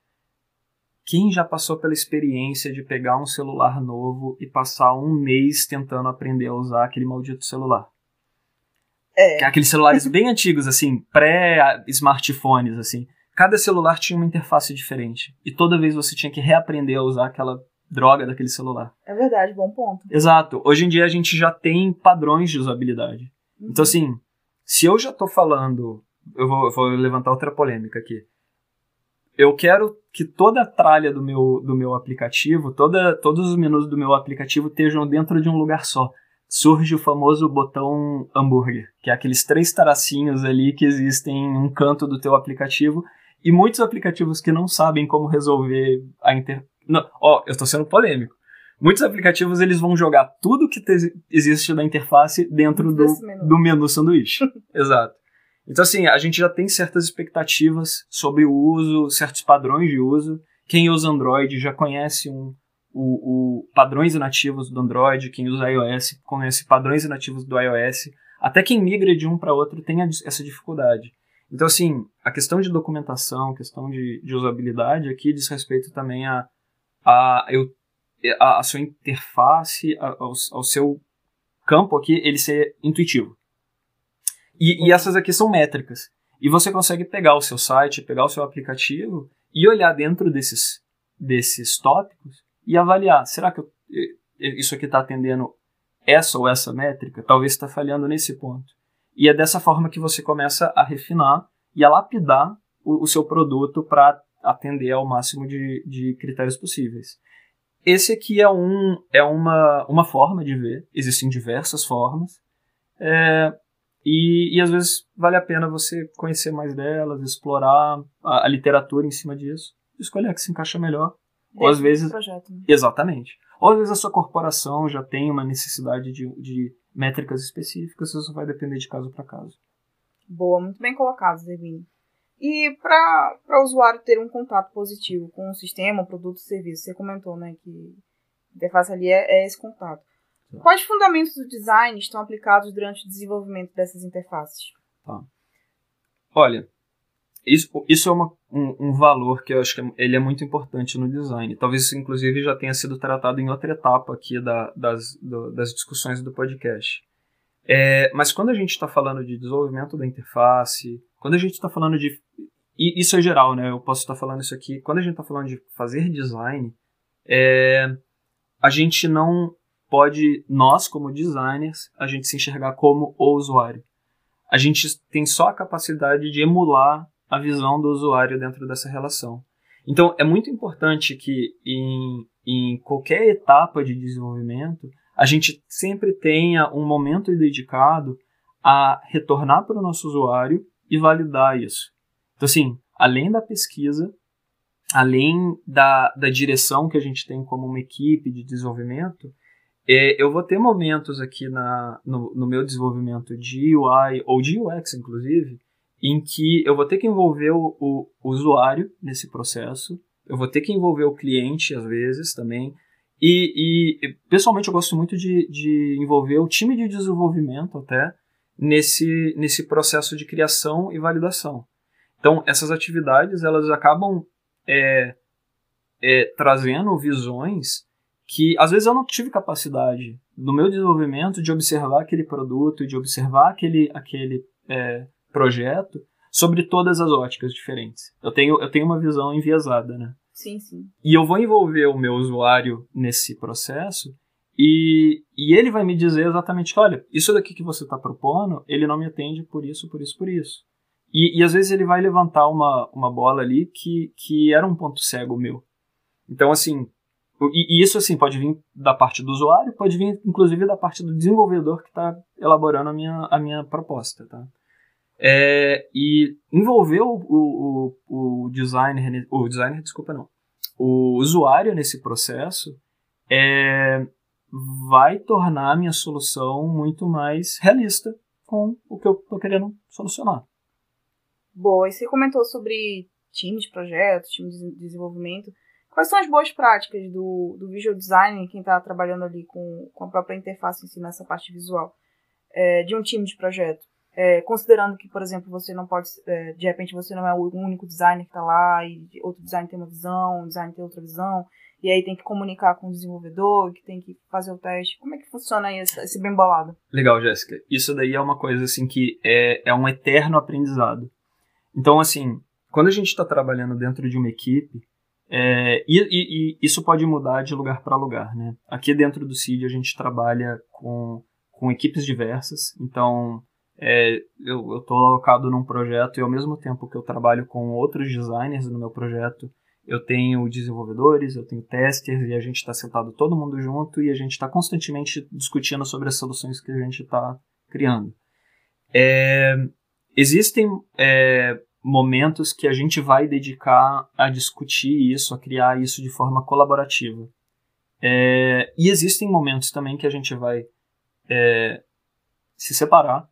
quem já passou pela experiência de pegar um celular novo e passar um mês tentando aprender a usar aquele maldito celular? É. Aqueles celulares bem antigos, assim, pré-smartphones, assim. Cada celular tinha uma interface diferente. E toda vez você tinha que reaprender a usar aquela droga daquele celular. É verdade, bom ponto. Exato. Hoje em dia a gente já tem padrões de usabilidade. Uhum. Então, assim, se eu já tô falando. Eu vou, vou levantar outra polêmica aqui eu quero que toda a tralha do meu, do meu aplicativo, toda, todos os menus do meu aplicativo estejam dentro de um lugar só. Surge o famoso botão hambúrguer, que é aqueles três tracinhos ali que existem em um canto do teu aplicativo. E muitos aplicativos que não sabem como resolver a inter... Não, ó, eu estou sendo polêmico. Muitos aplicativos eles vão jogar tudo que existe na interface dentro do, menu. do menu sanduíche. Exato. Então, assim, a gente já tem certas expectativas sobre o uso, certos padrões de uso. Quem usa Android já conhece um, o, o padrões nativos do Android, quem usa iOS conhece padrões nativos do iOS. Até quem migra de um para outro tem essa dificuldade. Então, assim, a questão de documentação, a questão de, de usabilidade aqui diz respeito também a, a, eu, a, a sua interface, a, ao, ao seu campo aqui, ele ser intuitivo. E, e essas aqui são métricas. E você consegue pegar o seu site, pegar o seu aplicativo e olhar dentro desses, desses tópicos e avaliar: será que eu, isso aqui está atendendo essa ou essa métrica? Talvez está falhando nesse ponto. E é dessa forma que você começa a refinar e a lapidar o, o seu produto para atender ao máximo de, de critérios possíveis. Esse aqui é, um, é uma, uma forma de ver, existem diversas formas. É, e, e às vezes vale a pena você conhecer mais delas, explorar a, a literatura em cima disso, escolher a que se encaixa melhor. Dentro Ou às vezes. Projeto, né? Exatamente. Ou às vezes a sua corporação já tem uma necessidade de, de métricas específicas, isso vai depender de caso para caso. Boa, muito bem colocado, Zevini. E para o usuário ter um contato positivo com o sistema, produto, serviço, você comentou, né, que a interface ali é, é esse contato. Tá. Quais fundamentos do design estão aplicados durante o desenvolvimento dessas interfaces? Tá. Olha, isso, isso é uma, um, um, valor que eu acho que é, ele é muito importante no design. Talvez isso, inclusive, já tenha sido tratado em outra etapa aqui da, das, do, das discussões do podcast. É, mas quando a gente está falando de desenvolvimento da interface, quando a gente está falando de. E isso é geral, né? Eu posso estar tá falando isso aqui. Quando a gente está falando de fazer design, é, a gente não pode, nós como designers, a gente se enxergar como o usuário. A gente tem só a capacidade de emular a visão do usuário dentro dessa relação. Então, é muito importante que em, em qualquer etapa de desenvolvimento, a gente sempre tenha um momento dedicado a retornar para o nosso usuário e validar isso. Então, assim, além da pesquisa, além da, da direção que a gente tem como uma equipe de desenvolvimento, é, eu vou ter momentos aqui na, no, no meu desenvolvimento de UI ou de UX, inclusive, em que eu vou ter que envolver o, o, o usuário nesse processo, eu vou ter que envolver o cliente, às vezes, também, e, e, pessoalmente eu gosto muito de, de envolver o time de desenvolvimento até nesse, nesse processo de criação e validação. Então, essas atividades elas acabam é, é, trazendo visões que às vezes eu não tive capacidade no meu desenvolvimento de observar aquele produto, de observar aquele, aquele é, projeto sobre todas as óticas diferentes. Eu tenho, eu tenho uma visão enviesada, né? Sim, sim. E eu vou envolver o meu usuário nesse processo e, e ele vai me dizer exatamente, olha, isso daqui que você está propondo, ele não me atende por isso, por isso, por isso. E, e às vezes ele vai levantar uma, uma bola ali que, que era um ponto cego meu. Então, assim, e, e isso assim pode vir da parte do usuário, pode vir inclusive da parte do desenvolvedor que está elaborando a minha, a minha proposta, tá? É, e envolver o, o, o, designer, o designer, desculpa não, o usuário nesse processo é, vai tornar a minha solução muito mais realista com o que eu estou querendo solucionar. Boa, e você comentou sobre time de projetos, time de desenvolvimento. Quais são as boas práticas do, do visual design, quem está trabalhando ali com, com a própria interface em si nessa parte visual, é, de um time de projeto? É, considerando que, por exemplo, você não pode, é, de repente você não é o único designer que está lá e outro designer tem uma visão, um designer tem outra visão, e aí tem que comunicar com o desenvolvedor, que tem que fazer o teste. Como é que funciona esse, esse bem bolado? Legal, Jéssica. Isso daí é uma coisa assim que é, é um eterno aprendizado. Então, assim, quando a gente está trabalhando dentro de uma equipe, é, e, e, e, isso pode mudar de lugar para lugar, né? Aqui dentro do CID a gente trabalha com, com equipes diversas, então é, eu estou alocado num projeto e ao mesmo tempo que eu trabalho com outros designers no meu projeto, eu tenho desenvolvedores, eu tenho testers e a gente está sentado todo mundo junto e a gente está constantemente discutindo sobre as soluções que a gente está criando. É, existem é, momentos que a gente vai dedicar a discutir isso, a criar isso de forma colaborativa. É, e existem momentos também que a gente vai é, se separar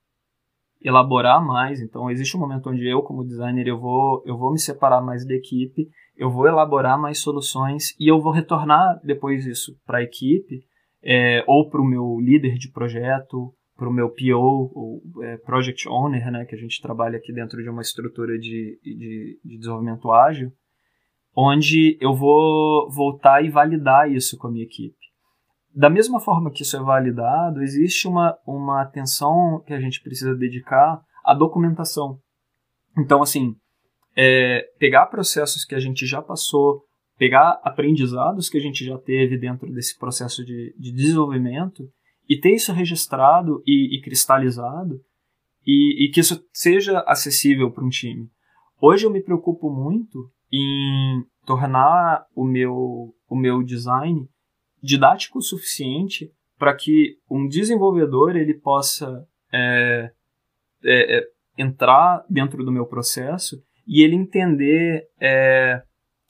elaborar mais. Então existe um momento onde eu, como designer, eu vou, eu vou me separar mais da equipe, eu vou elaborar mais soluções e eu vou retornar depois isso para a equipe é, ou para o meu líder de projeto, para o meu PO, ou é, Project Owner, né, que a gente trabalha aqui dentro de uma estrutura de, de, de desenvolvimento ágil, onde eu vou voltar e validar isso com a minha equipe. Da mesma forma que isso é validado, existe uma, uma atenção que a gente precisa dedicar à documentação. Então, assim, é, pegar processos que a gente já passou, pegar aprendizados que a gente já teve dentro desse processo de, de desenvolvimento e ter isso registrado e, e cristalizado e, e, que isso seja acessível para um time. Hoje eu me preocupo muito em tornar o meu, o meu design didático o suficiente para que um desenvolvedor ele possa é, é, é, entrar dentro do meu processo e ele entender é,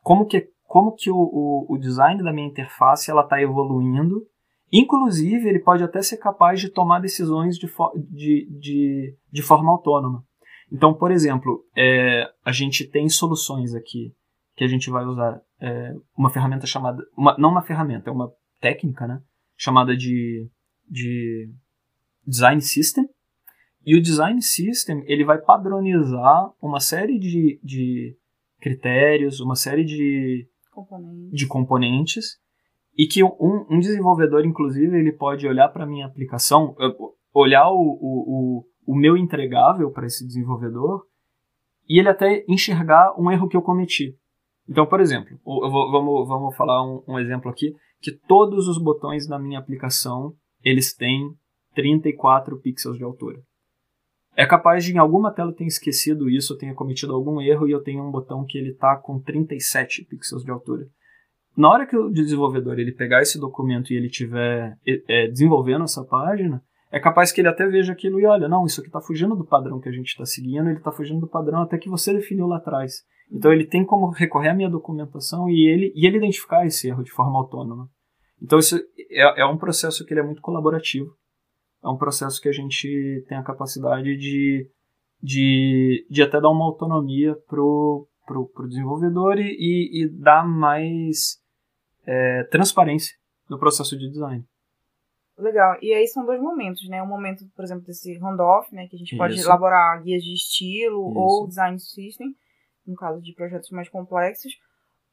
como que como que o, o, o, design da minha interface ela está evoluindo Inclusive, ele pode até ser capaz de tomar decisões de, de, de, de forma autônoma. Então, por exemplo, é, a gente tem soluções aqui que a gente vai usar é, uma ferramenta chamada. Uma, não uma ferramenta, é uma técnica, né? Chamada de, de Design System. E o Design System ele vai padronizar uma série de, de critérios, uma série de componentes, de componentes e que um, um desenvolvedor, inclusive, ele pode olhar para a minha aplicação, olhar o, o, o, o meu entregável para esse desenvolvedor e ele até enxergar um erro que eu cometi. Então, por exemplo, vou, vamos, vamos falar um, um, exemplo aqui, que todos os botões da minha aplicação, eles têm 34 pixels de altura. É capaz de em alguma tela eu tenha esquecido isso, eu tenha cometido algum erro e eu tenho um botão que ele está com 37 pixels de altura. Na hora que o desenvolvedor ele pegar esse documento e ele estiver é, desenvolvendo essa página, é capaz que ele até veja aquilo e olha, não, isso aqui está fugindo do padrão que a gente está seguindo, ele está fugindo do padrão até que você definiu lá atrás. Então ele tem como recorrer à minha documentação e ele, e ele identificar esse erro de forma autônoma. Então isso é, é um processo que ele é muito colaborativo. É um processo que a gente tem a capacidade de, de, de até dar uma autonomia pro, pro, pro desenvolvedor e, e, e dar mais é, transparência no processo de design. Legal. E aí são dois momentos, né? Um momento, por exemplo, desse handoff, né? Que a gente pode Isso. elaborar guias de estilo Isso. ou design system, no caso de projetos mais complexos.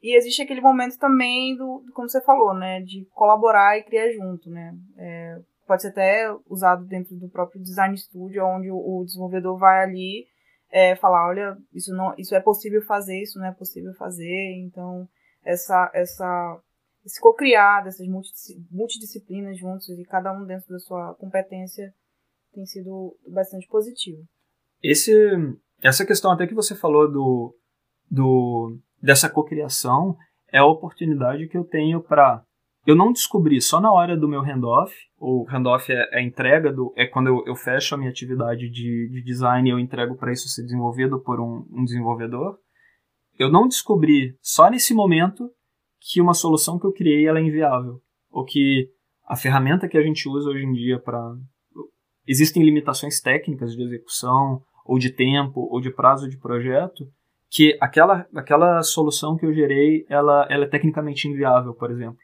E existe aquele momento também do, como você falou, né? De colaborar e criar junto, né? É, pode ser até usado dentro do próprio design studio, onde o, o desenvolvedor vai ali é, falar, olha, isso não, isso é possível fazer, isso não é possível fazer. Então, essa, essa se co-criar dessas multidisciplinas juntos e cada um dentro da sua competência tem sido bastante positivo. Esse, essa questão até que você falou do, do dessa cocriação é a oportunidade que eu tenho para eu não descobri só na hora do meu handoff, o handoff é, é a entrega do é quando eu, eu fecho a minha atividade de, de design e eu entrego para isso ser desenvolvido por um, um desenvolvedor. Eu não descobri só nesse momento que uma solução que eu criei ela é inviável, ou que a ferramenta que a gente usa hoje em dia para existem limitações técnicas de execução ou de tempo ou de prazo de projeto que aquela aquela solução que eu gerei ela ela é tecnicamente inviável, por exemplo,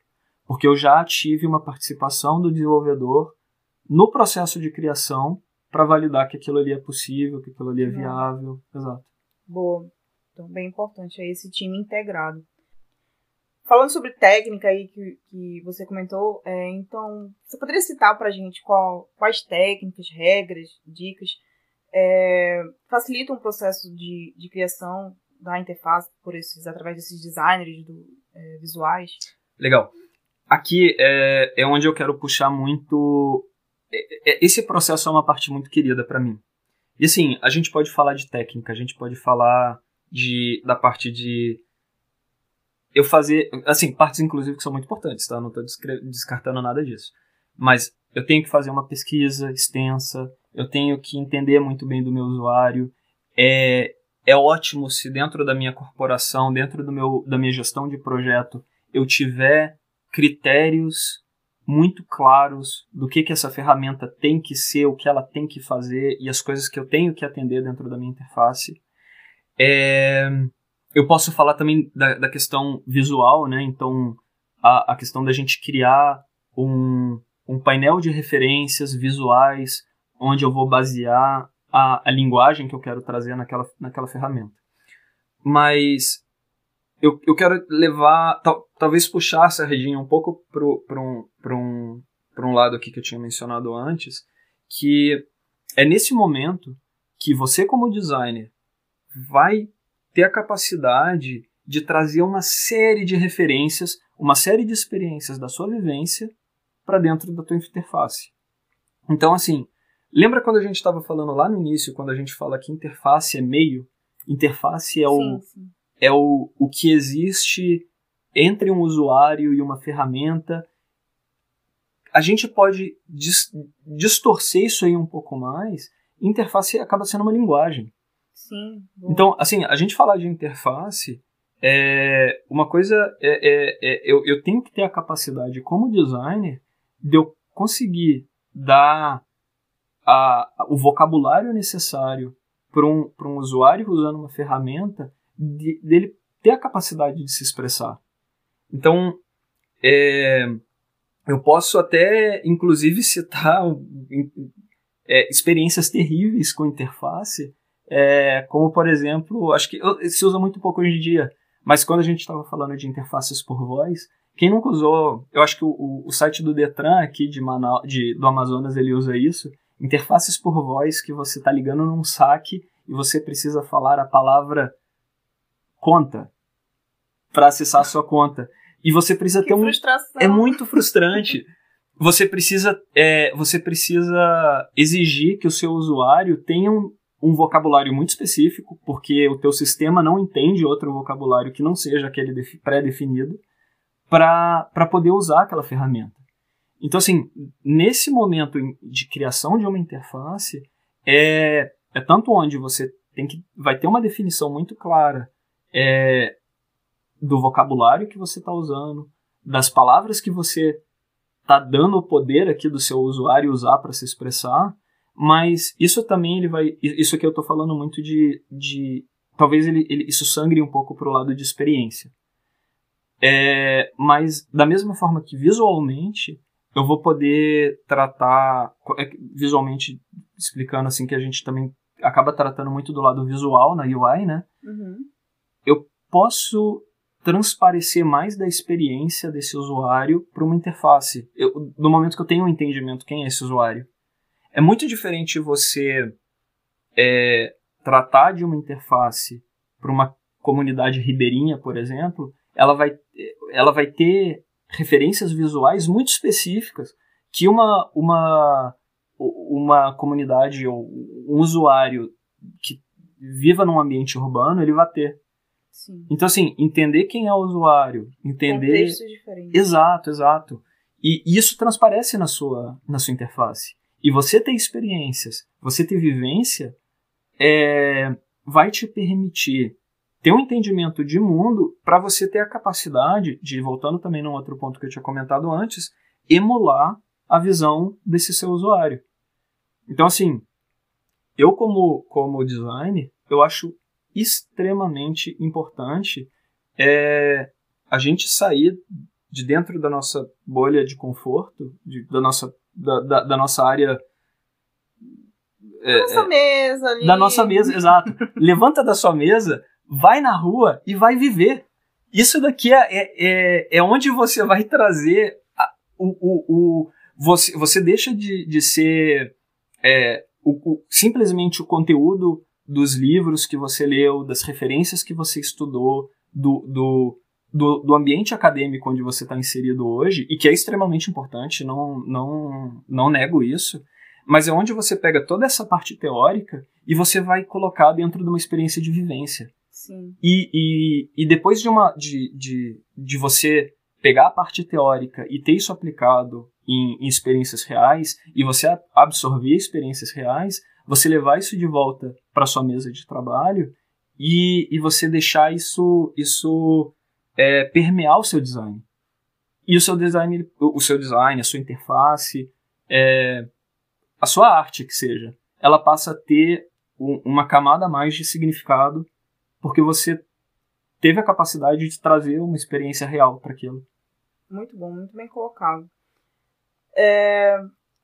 porque eu já tive uma participação do desenvolvedor no processo de criação para validar que aquilo ali é possível, que aquilo ali é viável, exato. Boa. Então, bem importante é esse time integrado. Falando sobre técnica aí que, que você comentou, é, então você poderia citar para gente qual, quais técnicas, regras, dicas é, facilitam o processo de, de criação da interface por esses através desses designers do, é, visuais? Legal. Aqui é, é onde eu quero puxar muito. É, é, esse processo é uma parte muito querida para mim. E assim, a gente pode falar de técnica, a gente pode falar de, da parte de eu fazer, assim, partes inclusive que são muito importantes, tá? Não estou descartando nada disso. Mas eu tenho que fazer uma pesquisa extensa, eu tenho que entender muito bem do meu usuário. É, é ótimo se dentro da minha corporação, dentro do meu, da minha gestão de projeto, eu tiver critérios muito claros do que, que essa ferramenta tem que ser, o que ela tem que fazer e as coisas que eu tenho que atender dentro da minha interface. É, eu posso falar também da, da questão visual, né? Então, a, a questão da gente criar um, um painel de referências visuais onde eu vou basear a, a linguagem que eu quero trazer naquela, naquela ferramenta. Mas eu, eu quero levar, tal, talvez puxar a sardinha um pouco para um, um, um lado aqui que eu tinha mencionado antes, que é nesse momento que você, como designer, vai ter a capacidade de trazer uma série de referências, uma série de experiências da sua vivência para dentro da tua interface. Então, assim, lembra quando a gente estava falando lá no início, quando a gente fala que interface é meio? Interface é, o, sim. é o, o que existe entre um usuário e uma ferramenta. A gente pode dis, distorcer isso aí um pouco mais. Interface acaba sendo uma linguagem. Sim. Então, assim, a gente falar de interface é uma coisa é, é, é, eu, eu tenho que ter a capacidade como designer de eu conseguir dar a, o vocabulário necessário para um, um usuário usando uma ferramenta, de, dele ter a capacidade de se expressar. Então, é, eu posso até, inclusive, citar é, experiências terríveis com interface, é, como, por exemplo, acho que se usa muito pouco hoje em dia, mas quando a gente estava falando de interfaces por voz, quem nunca usou, eu acho que o, o site do Detran aqui de, Manaus, de, do Amazonas ele usa isso, interfaces por voz que você está ligando num saque e você precisa falar a palavra conta para acessar a sua conta. E você precisa que ter um. Frustração. É muito frustrante. você precisa, é, você precisa exigir que o seu usuário tenha um, um vocabulário muito específico, porque o teu sistema não entende outro vocabulário que não seja aquele pré-definido, para poder usar aquela ferramenta. Então, assim, nesse momento de criação de uma interface, é, é tanto onde você tem que vai ter uma definição muito clara é, do vocabulário que você está usando, das palavras que você está dando o poder aqui do seu usuário usar para se expressar, mas isso também ele vai, isso que eu estou falando muito de, de talvez ele, ele, isso sangre um pouco para o lado de experiência. É, mas da mesma forma que visualmente eu vou poder tratar é visualmente explicando assim que a gente também acaba tratando muito do lado visual na UI, né? Uhum. Eu posso transparecer mais da experiência desse usuário para uma interface. Eu, no momento que eu tenho um entendimento quem é esse usuário, é muito diferente você é, tratar de uma interface para uma comunidade ribeirinha, por exemplo. Ela vai, ela vai ter referências visuais muito específicas que uma, uma, uma comunidade ou um usuário que viva num ambiente urbano, ele vai ter. Sim. Então, assim, entender quem é o usuário, entender... Contextos diferentes. Exato, exato. E isso transparece na sua, na sua interface. E você ter experiências, você ter vivência, é, vai te permitir ter um entendimento de mundo para você ter a capacidade de, voltando também num outro ponto que eu tinha comentado antes, emular a visão desse seu usuário. Então, assim, eu como, como designer, eu acho extremamente importante é, a gente sair de dentro da nossa bolha de conforto, de, da, nossa, da, da, da nossa área é, nossa é, mesa ali. Da nossa mesa, exato. Levanta da sua mesa vai na rua e vai viver. Isso daqui é, é, é, é onde você vai trazer a, o, o, o, você, você deixa de, de ser é, o, o, simplesmente o conteúdo dos livros que você leu, das referências que você estudou, do, do, do, do ambiente acadêmico onde você está inserido hoje, e que é extremamente importante, não, não, não nego isso, mas é onde você pega toda essa parte teórica e você vai colocar dentro de uma experiência de vivência. Sim. E, e, e depois de, uma, de, de, de você pegar a parte teórica e ter isso aplicado em, em experiências reais, e você absorver experiências reais, você levar isso de volta para sua mesa de trabalho e, e você deixar isso, isso é, permear o seu design. E o seu design, o seu design, a sua interface, é, a sua arte que seja, ela passa a ter um, uma camada a mais de significado porque você teve a capacidade de trazer uma experiência real para aquilo. Muito bom, muito bem colocado. É...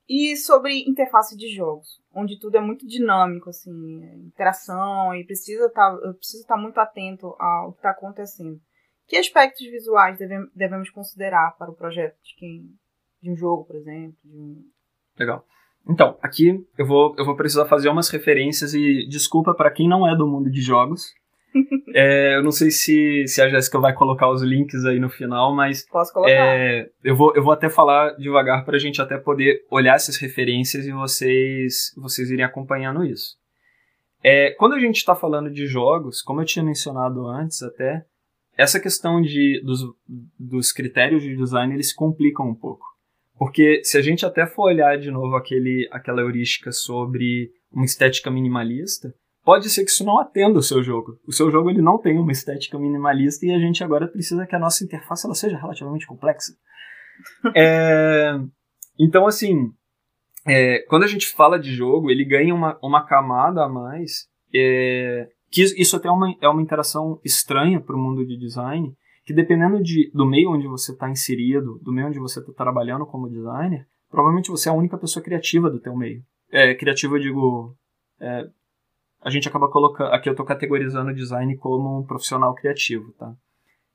E sobre interface de jogos, onde tudo é muito dinâmico, assim, é, interação e precisa estar, tá, estar tá muito atento ao que está acontecendo. Que aspectos visuais devemos, devemos considerar para o projeto de quem, de um jogo, por exemplo? Um... Legal. Então, aqui eu vou, eu vou precisar fazer umas referências e desculpa para quem não é do mundo de jogos, é, eu não sei se, se a Jéssica vai colocar os links aí no final, mas. Posso colocar. É, eu, vou, eu vou até falar devagar para a gente até poder olhar essas referências e vocês, vocês irem acompanhando isso. É, quando a gente está falando de jogos, como eu tinha mencionado antes até, essa questão de, dos, dos critérios de design eles complicam um pouco. Porque se a gente até for olhar de novo aquele, aquela heurística sobre uma estética minimalista, pode ser que isso não atenda o seu jogo. O seu jogo ele não tem uma estética minimalista e a gente agora precisa que a nossa interface ela seja relativamente complexa. é... Então, assim, é, quando a gente fala de jogo, ele ganha uma, uma camada a mais, é, que isso até é uma, é uma interação estranha para o mundo de design, que dependendo de, do meio onde você está inserido, do meio onde você está trabalhando como designer, provavelmente você é a única pessoa criativa do teu meio. É, criativa, eu digo, é, a gente acaba colocando, aqui eu estou categorizando o design como um profissional criativo, tá?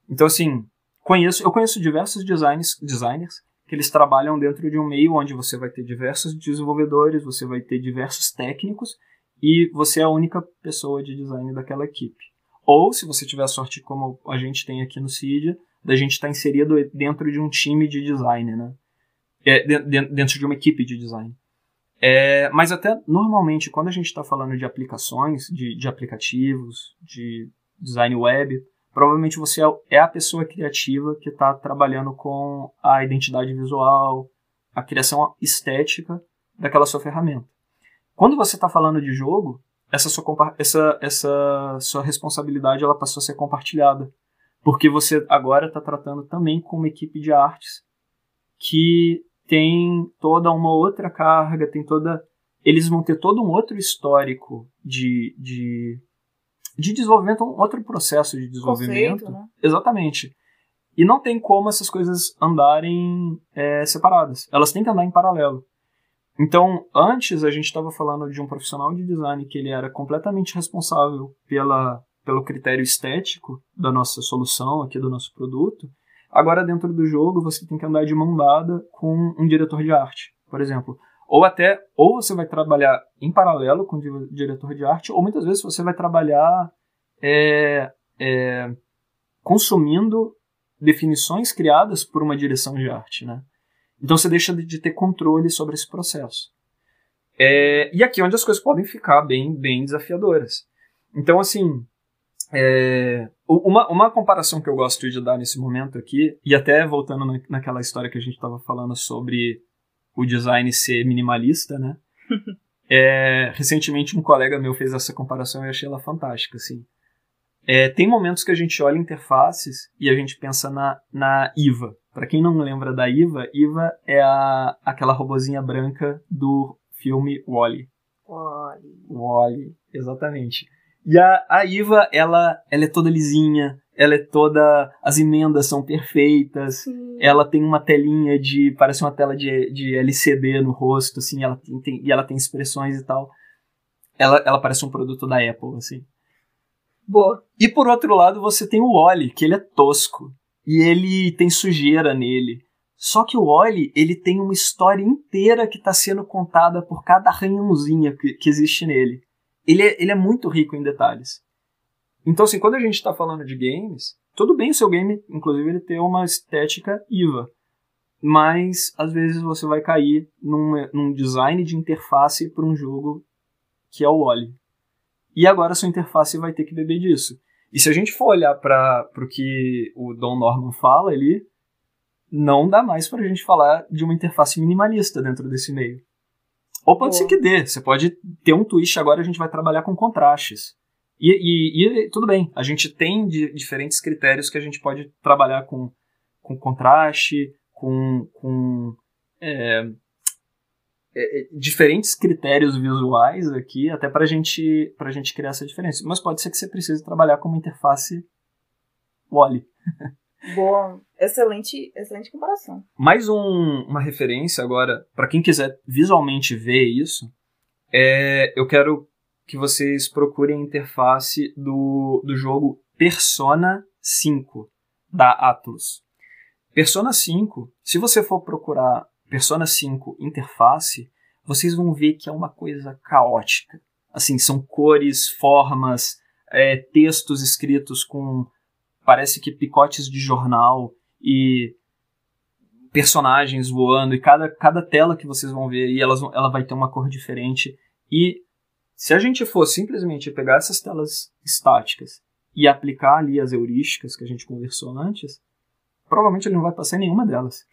Então, assim, conheço, eu conheço diversos designers, designers que eles trabalham dentro de um meio onde você vai ter diversos desenvolvedores, você vai ter diversos técnicos e você é a única pessoa de design daquela equipe. Ou, se você tiver a sorte como a gente tem aqui no Cydia, da gente estar tá inserido dentro de um time de design, né? É, dentro de uma equipe de design. É, mas até normalmente, quando a gente está falando de aplicações, de, de aplicativos, de design web, provavelmente você é, é a pessoa criativa que está trabalhando com a identidade visual, a criação estética daquela sua ferramenta. Quando você está falando de jogo, essa sua, essa, essa sua responsabilidade ela passou a ser compartilhada. Porque você agora está tratando também com uma equipe de artes que tem toda uma outra carga, tem toda. Eles vão ter todo um outro histórico de, de de desenvolvimento, um outro processo de desenvolvimento. Conceito, né? Exatamente. E não tem como essas coisas andarem é, separadas. Elas têm que andar em paralelo. Então, antes a gente estava falando de um profissional de design que ele era completamente responsável pela, pelo critério estético da nossa solução aqui do nosso produto. Agora, dentro do jogo, você tem que andar de mão dada com um diretor de arte, por exemplo. Ou até, ou você vai trabalhar em paralelo com o diretor de arte, ou muitas vezes você vai trabalhar é, é, consumindo definições criadas por uma direção de arte, né? Então você deixa de ter controle sobre esse processo. É, e aqui é onde as coisas podem ficar bem, bem desafiadoras. Então, assim, é, uma, uma comparação que eu gosto de dar nesse momento aqui, e até voltando na, naquela história que a gente estava falando sobre o design ser minimalista, né? é, recentemente um colega meu fez essa comparação e eu achei ela fantástica, assim. É, tem momentos que a gente olha interfaces e a gente pensa na, na IVA. Para quem não lembra da IVA, IVA é a, aquela robozinha branca do filme Wally. Wally. Wally, exatamente. E a, a IVA, ela, ela é toda lisinha, ela é toda. As emendas são perfeitas. Sim. Ela tem uma telinha de. Parece uma tela de, de LCD no rosto, assim, ela tem, tem, e ela tem expressões e tal. Ela, ela parece um produto da Apple, assim. Boa. E por outro lado, você tem o Oli, que ele é tosco. E ele tem sujeira nele. Só que o Oli, ele tem uma história inteira que está sendo contada por cada arranhãozinha que, que existe nele. Ele é, ele é muito rico em detalhes. Então, assim, quando a gente está falando de games, tudo bem o seu game, inclusive, ele ter uma estética IVA. Mas, às vezes, você vai cair num, num design de interface para um jogo que é o Oli. E agora a sua interface vai ter que beber disso. E se a gente for olhar para o que o Don Norman fala ali, não dá mais para a gente falar de uma interface minimalista dentro desse meio. Ou pode ser que dê. Você pode ter um twist agora, a gente vai trabalhar com contrastes. E, e, e, tudo bem, a gente tem diferentes critérios que a gente pode trabalhar com, com contraste, com, com é, é, é diferentes critérios visuais aqui, até para gente, a gente criar essa diferença. Mas pode ser que você precise trabalhar com uma interface Wally. Boa, excelente, excelente comparação. Mais um, uma referência agora, para quem quiser visualmente ver isso, é, eu quero que vocês procurem a interface do, do jogo Persona 5 da Atlus. Persona 5, se você for procurar Persona 5 interface, vocês vão ver que é uma coisa caótica. Assim, são cores, formas, é, textos escritos com parece que picotes de jornal e personagens voando e cada, cada tela que vocês vão ver e elas, ela vai ter uma cor diferente e se a gente for simplesmente pegar essas telas estáticas e aplicar ali as heurísticas que a gente conversou antes, provavelmente ele não vai passar em nenhuma delas.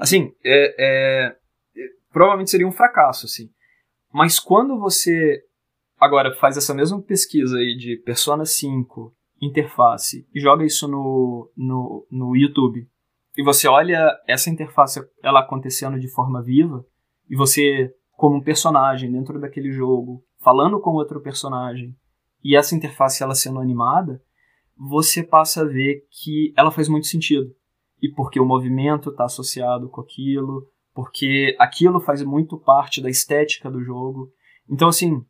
Assim, é, é, provavelmente seria um fracasso, assim. Mas quando você agora faz essa mesma pesquisa aí de Persona 5, interface, e joga isso no, no, no YouTube, e você olha essa interface ela acontecendo de forma viva, e você, como um personagem dentro daquele jogo, falando com outro personagem, e essa interface ela sendo animada, você passa a ver que ela faz muito sentido. E porque o movimento está associado com aquilo, porque aquilo faz muito parte da estética do jogo. Então, assim,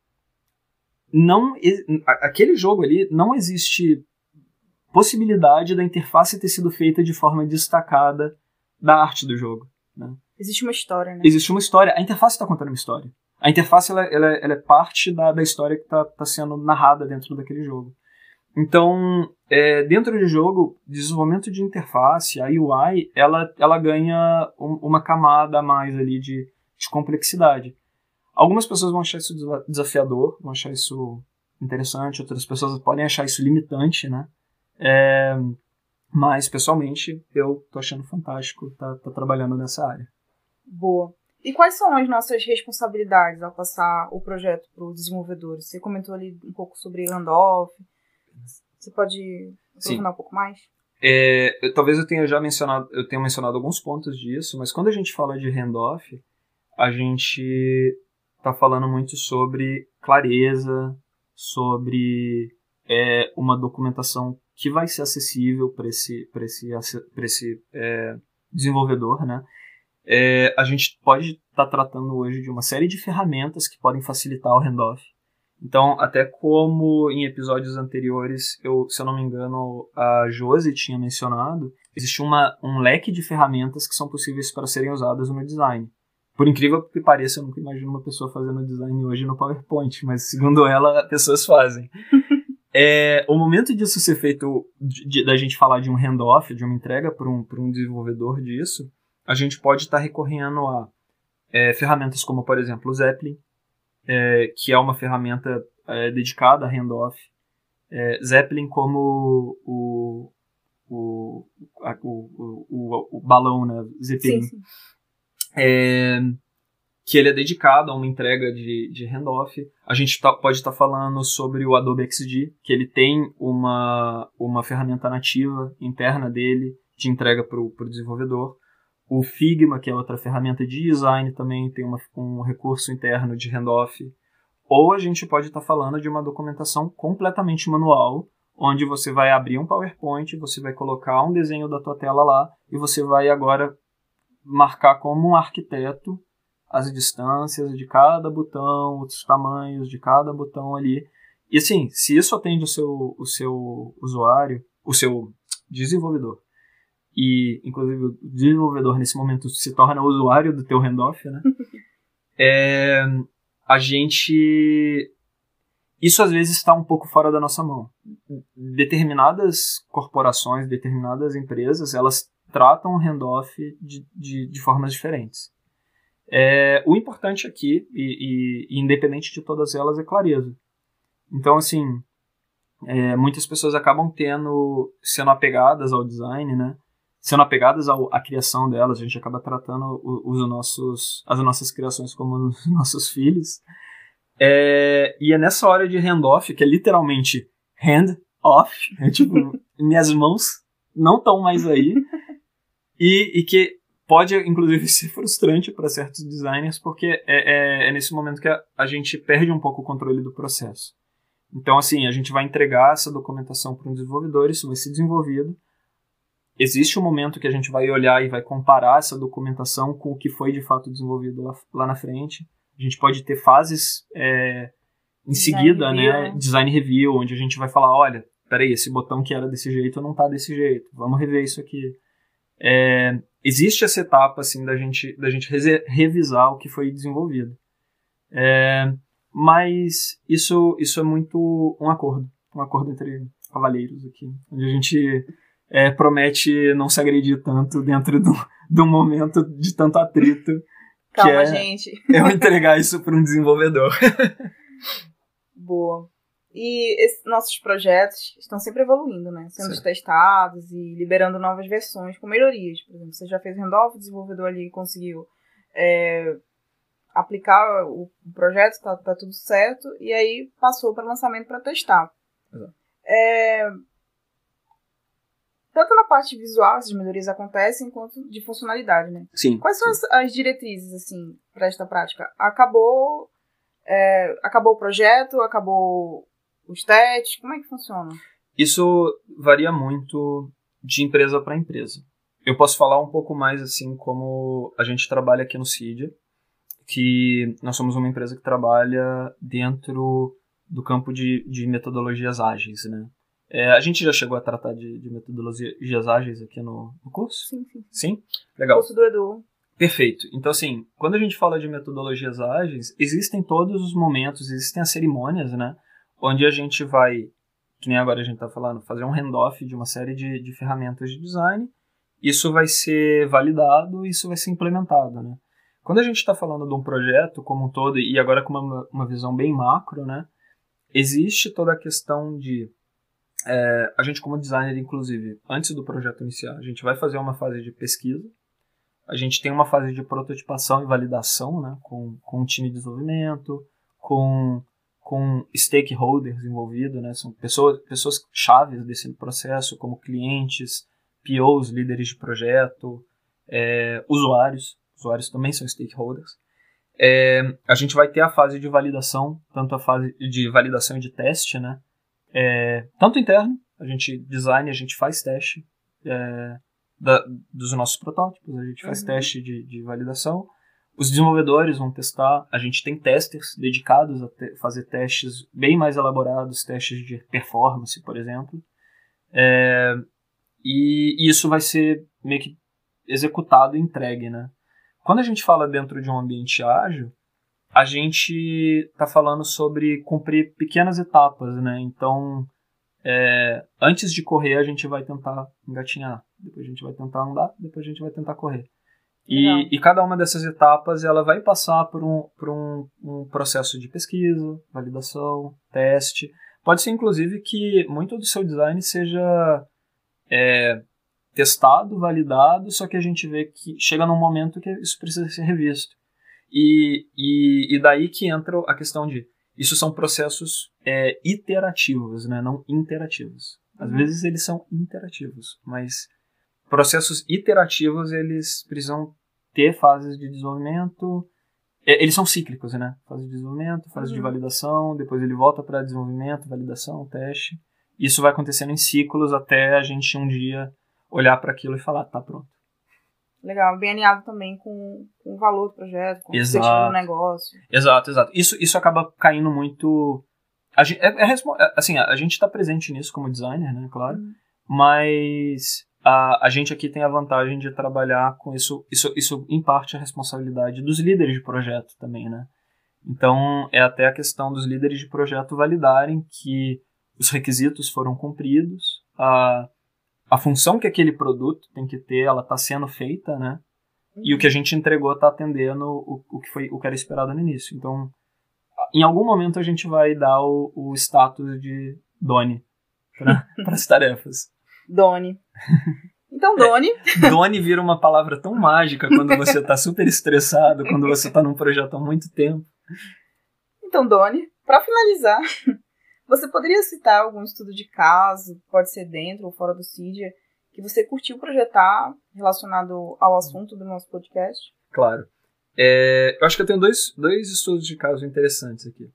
não aquele jogo ali não existe possibilidade da interface ter sido feita de forma destacada da arte do jogo. Né? Existe uma história, né? Existe uma história. A interface está contando uma história. A interface ela, ela, ela é parte da, da história que está tá sendo narrada dentro daquele jogo. Então, é, dentro do jogo, desenvolvimento de interface, a UI, ela, ela ganha um, uma camada a mais ali de, de complexidade. Algumas pessoas vão achar isso desafiador, vão achar isso interessante, outras pessoas podem achar isso limitante, né? É, mas, pessoalmente, eu tô achando fantástico estar tá, tá trabalhando nessa área. Boa. E quais são as nossas responsabilidades ao passar o projeto para o desenvolvedor? Você comentou ali um pouco sobre handoff, você pode aprofundar um pouco mais? É, eu, talvez eu tenha já mencionado, eu tenha mencionado alguns pontos disso, mas quando a gente fala de handoff, a gente está falando muito sobre clareza, sobre é, uma documentação que vai ser acessível para esse, esse, esse é, desenvolvedor, né? É, a gente pode estar tá tratando hoje de uma série de ferramentas que podem facilitar o handoff. Então, até como em episódios anteriores, eu, se eu não me engano, a Josi tinha mencionado, existe uma, um leque de ferramentas que são possíveis para serem usadas no design. Por incrível que pareça, eu nunca imagino uma pessoa fazendo design hoje no PowerPoint, mas segundo ela, pessoas fazem. é, o momento disso ser feito, de, de, da gente falar de um handoff, de uma entrega para um, um desenvolvedor disso, a gente pode estar recorrendo a é, ferramentas como, por exemplo, o Zeppelin, é, que é uma ferramenta é, dedicada a handoff. É, Zeppelin como o, o, a, o, o, o, balão, né? Zeppelin. Sim, sim. É, que ele é dedicado a uma entrega de, de handoff. A gente tá, pode estar tá falando sobre o Adobe XD, que ele tem uma, uma ferramenta nativa interna dele de entrega para o desenvolvedor. O Figma, que é outra ferramenta de design, também tem uma, um recurso interno de handoff. Ou a gente pode estar tá falando de uma documentação completamente manual, onde você vai abrir um PowerPoint, você vai colocar um desenho da tua tela lá e você vai agora marcar como um arquiteto as distâncias de cada botão, os tamanhos de cada botão ali. E assim, se isso atende o seu, o seu usuário, o seu desenvolvedor, e inclusive o desenvolvedor nesse momento se torna usuário do teu handoff, né? é, a gente isso às vezes está um pouco fora da nossa mão. Determinadas corporações, determinadas empresas, elas tratam o handoff de, de, de formas diferentes. É, o importante aqui, e, e, independente de todas elas, é clareza. Então, assim, é, muitas pessoas acabam tendo, sendo apegadas ao design, né? Sendo apegadas ao, à criação delas, a gente acaba tratando os, os nossos, as nossas criações como os nossos filhos. É, e é nessa hora de handoff, que é literalmente hand off, é tipo, minhas mãos não estão mais aí, e, e, que pode, inclusive, ser frustrante para certos designers, porque é, é, é nesse momento que a, a, gente perde um pouco o controle do processo. Então, assim, a gente vai entregar essa documentação para um desenvolvedor, isso vai ser desenvolvido, existe um momento que a gente vai olhar e vai comparar essa documentação com o que foi de fato desenvolvido lá, lá na frente. A gente pode ter fases é, em design seguida, review. né? Design review, onde a gente vai falar, olha, peraí, esse botão que era desse jeito não tá desse jeito. Vamos rever isso aqui. É, existe essa etapa, assim, da gente, da gente revisar o que foi desenvolvido. É, mas isso, isso é muito um acordo. Um acordo entre cavalheiros aqui. Onde a gente é, promete não se agredir tanto dentro do, do momento de tanto atrito. Calma, é gente. Eu entregar isso para um desenvolvedor. Boa. E esses nossos projetos estão sempre evoluindo, né? Sendo Sim. testados e liberando novas versões com melhorias. Por exemplo, você já fez handoff, o desenvolvedor ali conseguiu é, aplicar o projeto, tá, tá, tudo certo, e aí passou para lançamento para testar. Exato. É, tanto na parte visual, as melhorias acontecem, quanto de funcionalidade, né? Sim. Quais são sim. as, as diretrizes, assim, para esta prática? Acabou, é, acabou o projeto, acabou os testes, como é que funciona? Isso varia muito de empresa para empresa. Eu posso falar um pouco mais assim como a gente trabalha aqui no Cydia, que nós somos uma empresa que trabalha dentro do campo de, de metodologias ágeis, né? É, a gente já chegou a tratar de, de metodologias ágeis aqui no, no curso? Sim, sim. Sim? Legal. Curso do Edu. Perfeito. Então, assim, quando a gente fala de metodologias ágeis, existem todos os momentos, existem as cerimônias, né? Onde a gente vai, que nem agora a gente está falando, fazer um handoff de uma série de, de ferramentas de design. Isso vai ser validado, isso vai ser implementado, né? Quando a gente está falando de um projeto como um todo, e agora com uma, uma visão bem macro, né? Existe toda a questão de é, a gente como designer, inclusive, antes do projeto iniciar, a gente vai fazer uma fase de pesquisa, a gente tem uma fase de prototipação e validação, né, com, com o time de desenvolvimento, com, com stakeholders envolvidos, né, são pessoas, pessoas chaves desse processo, como clientes, POs, líderes de projeto, é, usuários, usuários também são stakeholders. É, a gente vai ter a fase de validação, tanto a fase de validação e de teste, né, é, tanto interno, a gente design, a gente faz teste é, da, dos nossos protótipos, a gente faz Uhum. teste de, de validação. Os desenvolvedores vão testar, a gente tem testers dedicados a te- fazer testes bem mais elaborados, testes de performance, por exemplo. É, e, e isso vai ser meio que executado e entregue, né? Quando a gente fala dentro de um ambiente ágil, a gente está falando sobre cumprir pequenas etapas, né? Então, é, antes de correr, a gente vai tentar engatinhar, depois a gente vai tentar andar, depois a gente vai tentar correr. E, e cada uma dessas etapas ela vai passar por, um, por um, um processo de pesquisa, validação, teste. Pode ser, inclusive, que muito do seu design seja é, testado, validado, só que a gente vê que chega num momento que isso precisa ser revisto. E, e, e daí que entra a questão de isso são processos é, iterativos, né? não interativos. Às Uhum. vezes eles são interativos, mas processos iterativos eles precisam ter fases de desenvolvimento. é, Eles são cíclicos, né? Fase de desenvolvimento, fase de Uhum. validação, depois ele volta para desenvolvimento, validação, teste. Isso vai acontecendo em ciclos até a gente um dia olhar para aquilo e falar, tá pronto. Legal, bem alinhado também com, com o valor do projeto, com o Exato. objetivo do negócio. Exato, exato. Isso, isso acaba caindo muito. A gente, é, é é, assim, a, a gente está presente nisso como designer, né? Claro. Uhum. Mas a, a gente aqui tem a vantagem de trabalhar com isso. Isso, isso em parte, é responsabilidade dos líderes de projeto também, né? Então, é até a questão dos líderes de projeto validarem que os requisitos foram cumpridos, a, a função que aquele produto tem que ter, ela está sendo feita, né? E o que a gente entregou está atendendo o, o, que foi, o que era esperado no início. Então, em algum momento a gente vai dar o, o status de Doni para as tarefas. Doni. Então, Doni, Doni vira uma palavra tão mágica quando você está super estressado, quando você está num projeto há muito tempo. então, Doni, para finalizar, você poderia citar algum estudo de caso, pode ser dentro ou fora do CIDIA, que você curtiu projetar relacionado ao assunto do nosso podcast? Claro. É, eu acho que eu tenho dois, dois estudos de caso interessantes aqui.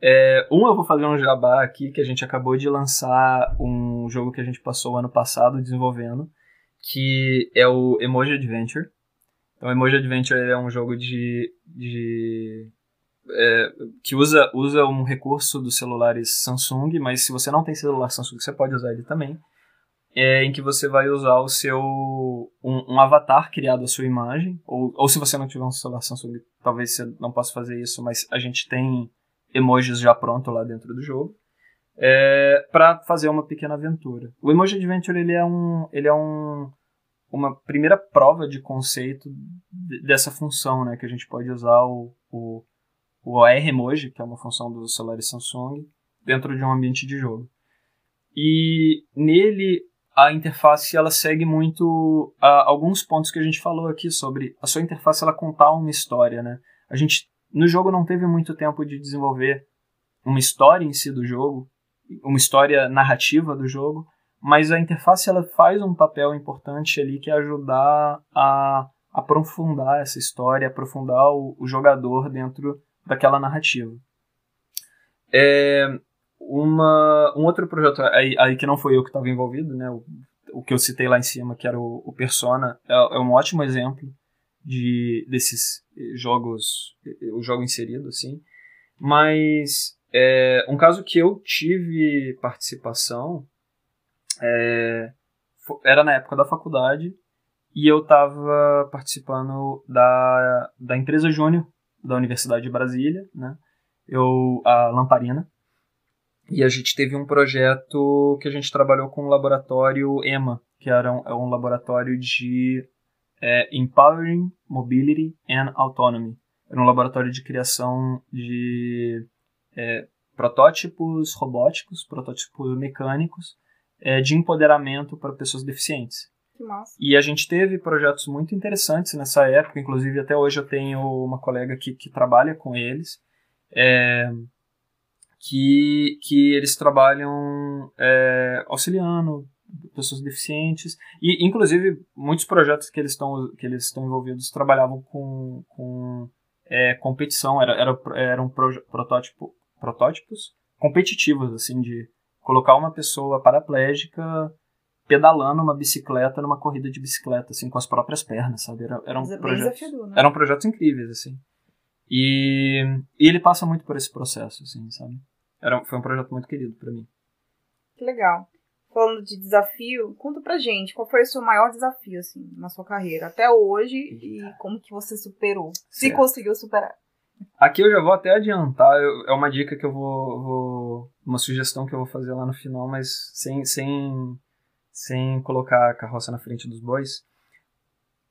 É, um eu vou fazer um jabá aqui, que a gente acabou de lançar um jogo que a gente passou o ano passado desenvolvendo, que é o Emoji Adventure. Então, Emoji Adventure é um jogo de, de é, que usa, usa um recurso dos celulares Samsung, mas se você não tem celular Samsung, você pode usar ele também. É, em que você vai usar o seu um, um avatar criado à sua imagem, ou, ou se você não tiver um celular Samsung, talvez você não possa fazer isso, mas a gente tem emojis já pronto lá dentro do jogo, é, para fazer uma pequena aventura. O Emoji Adventure ele é um ele é um uma primeira prova de conceito de- dessa função, né, que a gente pode usar o, o, o AR Emoji, que é uma função do celular Samsung, dentro de um ambiente de jogo. E nele a interface ela segue muito ah, alguns pontos que a gente falou aqui sobre a sua interface ela contar uma história, né? A gente no jogo não teve muito tempo de desenvolver uma história em si do jogo, uma história narrativa do jogo, mas a interface ela faz um papel importante ali que é ajudar a aprofundar essa história, aprofundar o, o jogador dentro daquela narrativa. É, uma, um outro projeto aí, aí que não foi eu que estava envolvido, né? O, o, que eu citei lá em cima, que era o, o Persona, é, é, um ótimo exemplo de desses jogos, o jogo inserido, assim. Mas é, um caso que eu tive participação é, era na época da faculdade e eu estava participando da, da empresa Júnior da Universidade de Brasília, né? Eu, a Lamparina. E a gente teve um projeto que a gente trabalhou com o laboratório EMA, que era um, é um laboratório de é, Empowering Mobility and Autonomy. Era um laboratório de criação de é, protótipos robóticos, protótipos mecânicos, é, de empoderamento para pessoas deficientes. E a gente teve projetos muito interessantes nessa época, inclusive até hoje eu tenho uma colega que, que trabalha com eles, é, que, que eles trabalham é, auxiliando pessoas deficientes. E inclusive muitos projetos que eles estão que eles estão envolvidos trabalhavam com, com é, competição. Era, era eram protótipo, protótipos competitivos assim de colocar uma pessoa paraplégica pedalando uma bicicleta numa corrida de bicicleta, assim, com as próprias pernas, sabe? Era, eram, é projetos, desafiador, né? eram projetos incríveis, assim. E, e ele passa muito por esse processo, assim, sabe? Era, foi um projeto muito querido para mim. Que legal. Falando de desafio, conta pra gente, qual foi o seu maior desafio, assim, na sua carreira, até hoje, Eita. e como que você superou, se conseguiu superar. Aqui eu já vou até adiantar, eu, é uma dica que eu vou, vou, uma sugestão que eu vou fazer lá no final, mas sem, sem sem colocar a carroça na frente dos bois.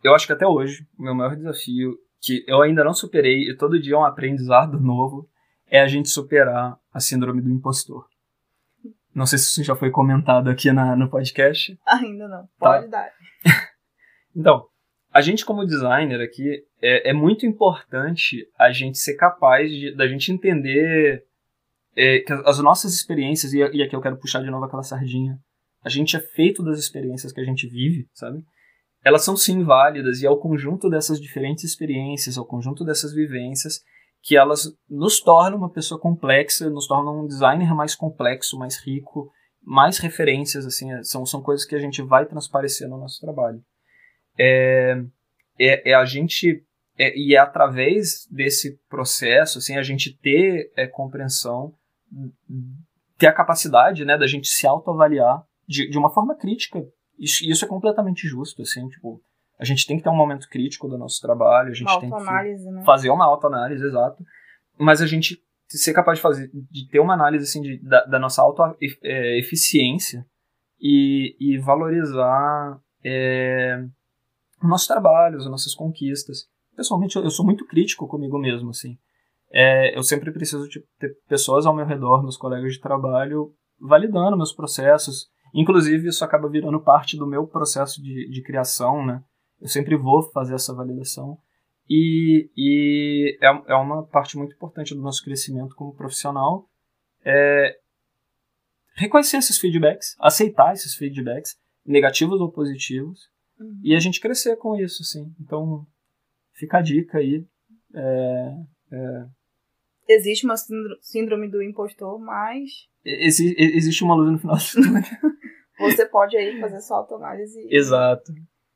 Eu acho que até hoje, o meu maior desafio, que eu ainda não superei, e todo dia é um aprendizado novo, é a gente superar a síndrome do impostor. Não sei se isso já foi comentado aqui na, no podcast. Ainda não. Tá. Pode tá. dar. então, a gente como designer aqui, é, é, muito importante a gente ser capaz de, da gente entender é, que as nossas experiências, e, e aqui eu quero puxar de novo aquela sardinha, a gente é feito das experiências que a gente vive, sabe? Elas são sim válidas e é o conjunto dessas diferentes experiências, é o conjunto dessas vivências que elas nos tornam uma pessoa complexa, nos tornam um designer mais complexo, mais rico, mais referências, assim, é, são, são coisas que a gente vai transparecer no nosso trabalho. É, é, é a gente é, e é através desse processo, assim, a gente ter é, compreensão, ter a capacidade, né, da gente se autoavaliar de, de uma forma crítica. Isso, isso é completamente justo, assim, tipo, a gente tem que ter um momento crítico do nosso trabalho, a gente uma tem que né? fazer uma autoanálise, exato. Mas a gente ser capaz de fazer, de ter uma análise assim de, da, da nossa auto-eficiência é, e, e valorizar é, o nosso trabalho, as nossas conquistas. Pessoalmente, eu, eu sou muito crítico comigo mesmo, assim. É, eu sempre preciso de ter pessoas ao meu redor, meus colegas de trabalho, validando meus processos, Inclusive, isso acaba virando parte do meu processo de, de criação, né? Eu sempre vou fazer essa validação. E, e é, é uma parte muito importante do nosso crescimento como profissional. É reconhecer esses feedbacks, aceitar esses feedbacks, negativos ou positivos, uhum. e a gente crescer com isso, assim. Então, fica a dica aí. É, é... Existe uma síndrome do impostor, mas. Exi existe uma luz no final do túnel. Você pode aí fazer sua autoanálise. Exato,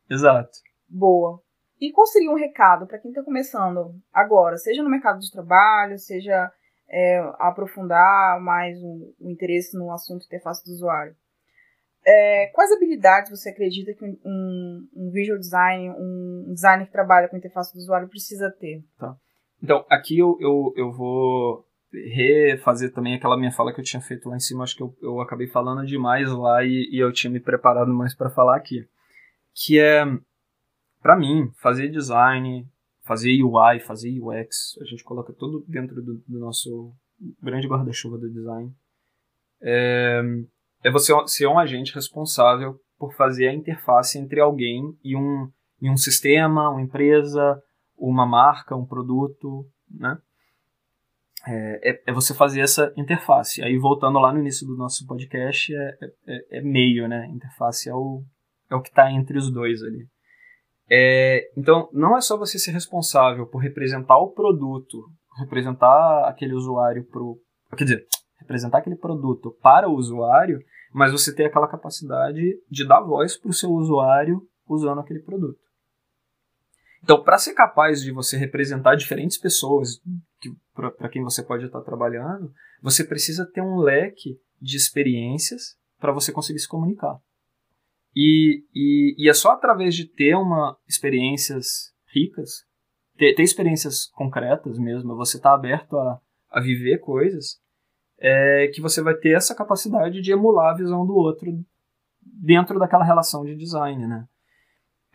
exato. Boa. E qual seria um recado para quem está começando agora, seja no mercado de trabalho, seja é, aprofundar mais o, o, interesse no assunto interface do usuário? É, quais habilidades você acredita que um, um, visual design, um designer que trabalha com interface do usuário precisa ter? Tá. Então, aqui eu, eu, eu vou refazer também aquela minha fala que eu tinha feito lá em cima. Acho que eu, eu acabei falando demais lá e, e eu tinha me preparado mais para falar aqui. Que é, para mim, fazer design, fazer UI, fazer UX, a gente coloca tudo dentro do, do nosso grande guarda-chuva do design. É, é você ser um agente responsável por fazer a interface entre alguém e um, e um sistema, uma empresa, uma marca, um produto, né? é, é, é, você fazer essa interface. Aí voltando lá no início do nosso podcast, é, é, é meio, né? Interface é o, é o que está entre os dois ali. É, então, não é só você ser responsável por representar o produto, representar aquele usuário pro, quer dizer, representar aquele produto para o usuário, mas você ter aquela capacidade de dar voz para o seu usuário usando aquele produto. Então, para ser capaz de você representar diferentes pessoas que, para quem você pode estar trabalhando, você precisa ter um leque de experiências para você conseguir se comunicar. E, e, e, é só através de ter uma experiências ricas, ter, ter experiências concretas mesmo, você estar tá aberto a, a viver coisas, é, que você vai ter essa capacidade de emular a visão do outro dentro daquela relação de design, né?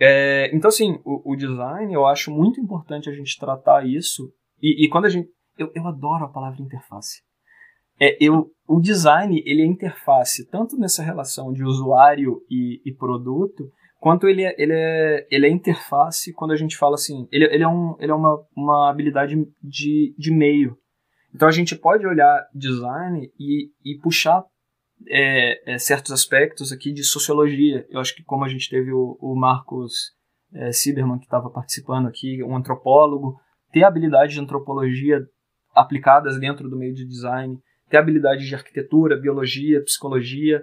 É, então, assim, o, o, design, eu acho muito importante a gente tratar isso. E, e quando a gente. Eu, eu adoro a palavra interface. É, eu, o design, ele é interface tanto nessa relação de usuário e, e produto, quanto ele é, ele, é, ele é interface quando a gente fala assim. Ele, ele é, um, ele é uma, uma habilidade de, de meio. Então a gente pode olhar design e, e puxar é, é, certos aspectos aqui de sociologia. Eu acho que como a gente teve o, o Marcos é, Sieberman que estava participando aqui, um antropólogo, ter habilidade de antropologia aplicadas dentro do meio de design, ter habilidade de arquitetura, biologia, psicologia,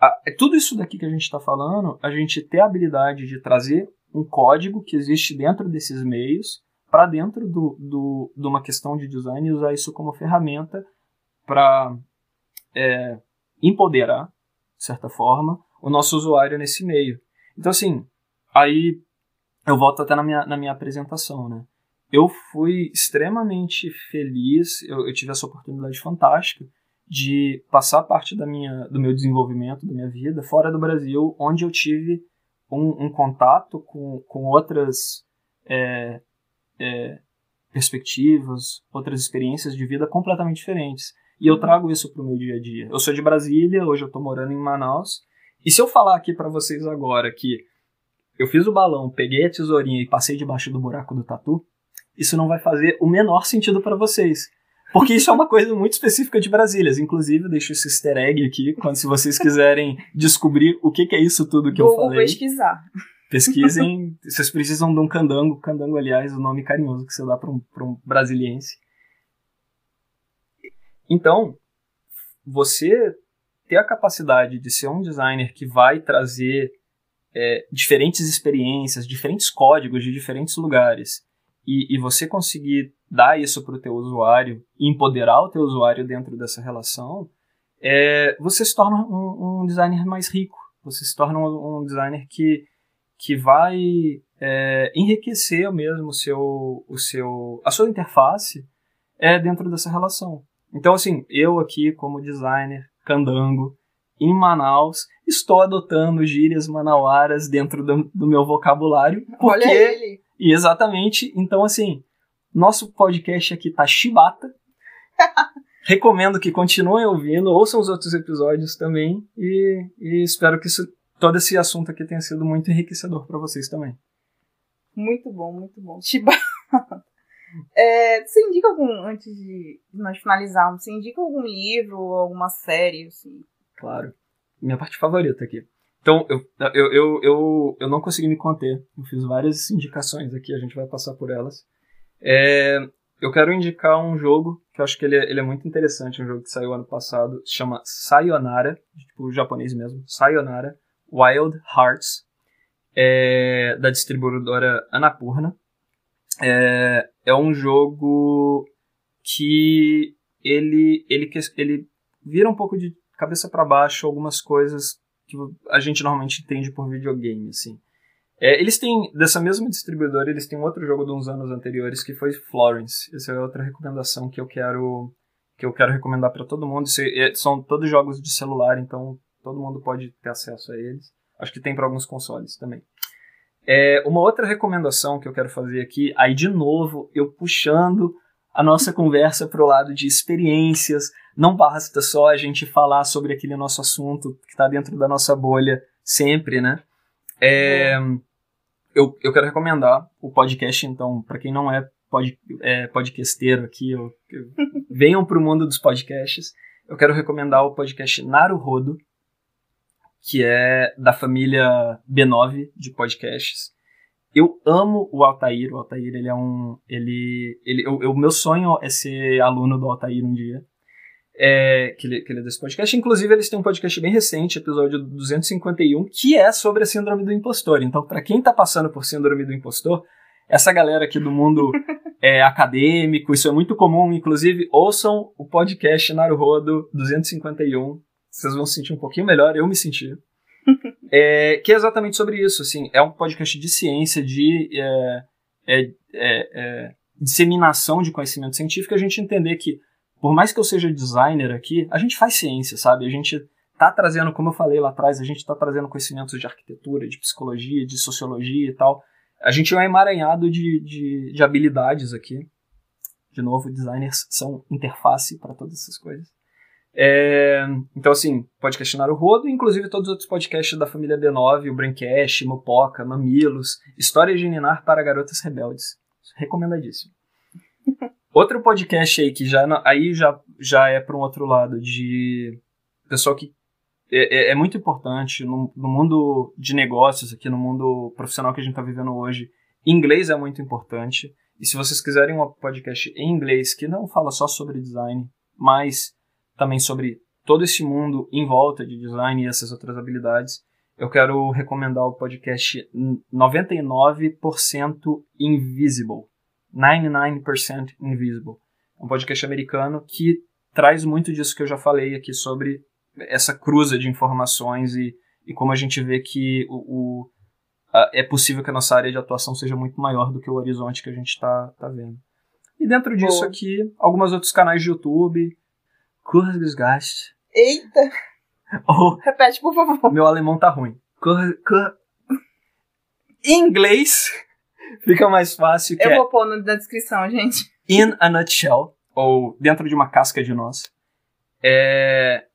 a, é tudo isso daqui que a gente está falando, a gente ter habilidade de trazer um código que existe dentro desses meios para dentro do, do, de uma questão de design e usar isso como ferramenta para é, empoderar, de certa forma, o nosso usuário nesse meio. Então, assim, aí eu volto até na minha, na minha apresentação, né? Eu fui extremamente feliz, eu, eu tive essa oportunidade fantástica de passar parte da minha, do meu desenvolvimento, da minha vida, fora do Brasil, onde eu tive um, um contato com, com outras é, é, perspectivas, outras experiências de vida completamente diferentes. E eu trago isso para o meu dia a dia. Eu sou de Brasília, hoje eu estou morando em Manaus. E se eu falar aqui para vocês agora que eu fiz o balão, peguei a tesourinha e passei debaixo do buraco do tatu, isso não vai fazer o menor sentido para vocês. Porque isso é uma coisa muito específica de Brasília. Inclusive, eu deixo esse easter egg aqui, quando se vocês quiserem descobrir o que, que é isso tudo que Vou eu falei. pesquisar. Pesquisem, vocês precisam de um candango. Candango, aliás, o nome carinhoso que você dá para um, um brasiliense. Então, você ter a capacidade de ser um designer que vai trazer é, diferentes experiências, diferentes códigos de diferentes lugares, e, e você conseguir dar isso para o teu usuário e empoderar o teu usuário dentro dessa relação, é, você se torna um, um, designer mais rico. Você se torna um, um designer que que vai é, enriquecer mesmo o seu, o seu, a sua interface é dentro dessa relação. Então, assim, eu aqui como designer, candango, em Manaus, estou adotando gírias manauaras dentro do, do meu vocabulário. Porque, Olha ele! E exatamente, então assim, nosso podcast aqui tá chibata. Recomendo que continuem ouvindo, ouçam os outros episódios também e, e espero que isso todo esse assunto aqui tenha sido muito enriquecedor para vocês também. Muito bom, muito bom. Chiba. É, você indica algum, antes de nós finalizarmos, você indica algum livro ou alguma série? Assim? Claro. Minha parte favorita aqui. Então, eu, eu, eu, eu, eu não consegui me conter. Eu fiz várias indicações aqui, a gente vai passar por elas. É, eu quero indicar um jogo que eu acho que ele é, ele é muito interessante, um jogo que saiu ano passado, chama Sayonara, tipo japonês mesmo, Sayonara. Wild Hearts, é, da distribuidora Anapurna. É, é um jogo que ele, ele, ele vira um pouco de cabeça para baixo algumas coisas que a gente normalmente entende por videogame, assim. É, eles têm, dessa mesma distribuidora, eles têm outro jogo de uns anos anteriores que foi Florence. Essa é outra recomendação que eu quero que eu quero recomendar para todo mundo. É, são todos jogos de celular, então todo mundo pode ter acesso a eles. Acho que tem para alguns consoles também. É, uma outra recomendação que eu quero fazer aqui, aí de novo, eu puxando a nossa conversa para o lado de experiências. Não basta só a gente falar sobre aquele nosso assunto que está dentro da nossa bolha sempre, né? É, eu, eu quero recomendar o podcast, então, para quem não é, pod, é podcasteiro aqui, eu, eu venham para o mundo dos podcasts. Eu quero recomendar o podcast Naruhodo, que é da família B9 de podcasts. Eu amo o Altair. O Altair, ele é um. Ele, ele, o, o meu sonho é ser aluno do Altair um dia. É, que, ele, que ele é desse podcast. Inclusive, eles têm um podcast bem recente, episódio 251, que é sobre a síndrome do impostor. Então, para quem tá passando por síndrome do impostor, essa galera aqui do mundo é, acadêmico, isso é muito comum. Inclusive, ouçam o podcast Naruhodo 251. Vocês vão se sentir um pouquinho melhor, eu me senti. é, que é exatamente sobre isso. Assim, é um podcast de ciência, de é, é, é, é, disseminação de conhecimento científico. A gente entender que, por mais que eu seja designer aqui, a gente faz ciência, sabe? A gente tá trazendo, como eu falei lá atrás, a gente está trazendo conhecimentos de arquitetura, de psicologia, de sociologia e tal. A gente é um emaranhado de, de, de habilidades aqui. De novo, designers são interface para todas essas coisas. É, então, assim, podcast o Rodo, inclusive todos os outros podcasts da família B9, o Braincast, Mopoca, Mamilos, História de Ninar para Garotas Rebeldes. Recomendadíssimo. Outro podcast aí que já, aí já, já é para um outro lado, de pessoal que é, é, é muito importante no, no, mundo de negócios, aqui no mundo profissional que a gente está vivendo hoje. Inglês é muito importante. E se vocês quiserem um podcast em inglês que não fala só sobre design, mas também sobre todo esse mundo em volta de design e essas outras habilidades, eu quero recomendar o podcast 99% Invisible. 99% Invisible. É um podcast americano que traz muito disso que eu já falei aqui sobre essa cruza de informações e, e como a gente vê que o, o a, é possível que a nossa área de atuação seja muito maior do que o horizonte que a gente está tá vendo. E dentro disso Boa. aqui, alguns outros canais de YouTube, Curra Desgaste. Eita! Ou, Repete, por favor. Meu alemão tá ruim. Curra... Em inglês fica mais fácil que Eu é vou pôr na descrição, gente. In a Nutshell, ou Dentro de uma Casca de Nós. É,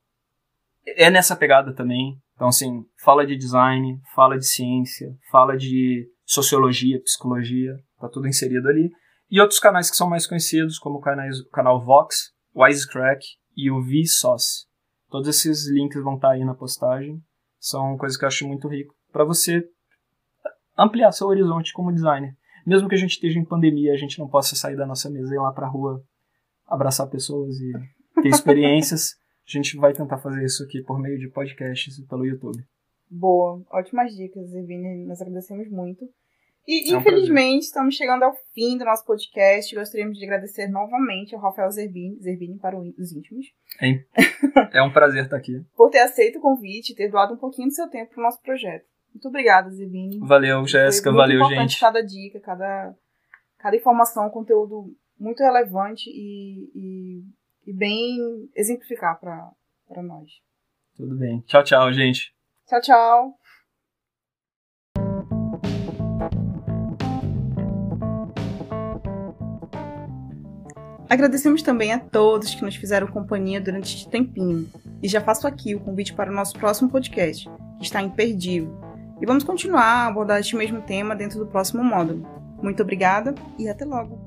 é nessa pegada também. Então, assim, fala de design, fala de ciência, fala de sociologia, psicologia, tá tudo inserido ali. E outros canais que são mais conhecidos, como o, canais, o canal Vox, Wisecrack e o Vsauce. Todos esses links vão estar tá aí na postagem. São coisas que eu acho muito rico para você ampliar seu horizonte como designer. Mesmo que a gente esteja em pandemia, a gente não possa sair da nossa mesa e ir lá pra rua abraçar pessoas e ter experiências. a gente vai tentar fazer isso aqui por meio de podcasts e pelo YouTube. Boa, ótimas dicas, Evine. Nós agradecemos muito. E, é um infelizmente, prazer. estamos chegando ao fim do nosso podcast. Gostaríamos de agradecer novamente ao Rafael Zerbini, Zerbini para os íntimos. É, é um prazer estar aqui. por ter aceito o convite e ter doado um pouquinho do seu tempo para o nosso projeto. Muito obrigada, Zerbini. Valeu, Jéssica. Valeu, importante gente. cada dica, cada, cada informação, conteúdo muito relevante e, e, e bem exemplificar para nós. Tudo bem. Tchau, tchau, gente. Tchau, tchau. Agradecemos também a todos que nos fizeram companhia durante este tempinho. E já faço aqui o convite para o nosso próximo podcast, que está imperdível. E vamos continuar a abordar este mesmo tema dentro do próximo módulo. Muito obrigada e até logo!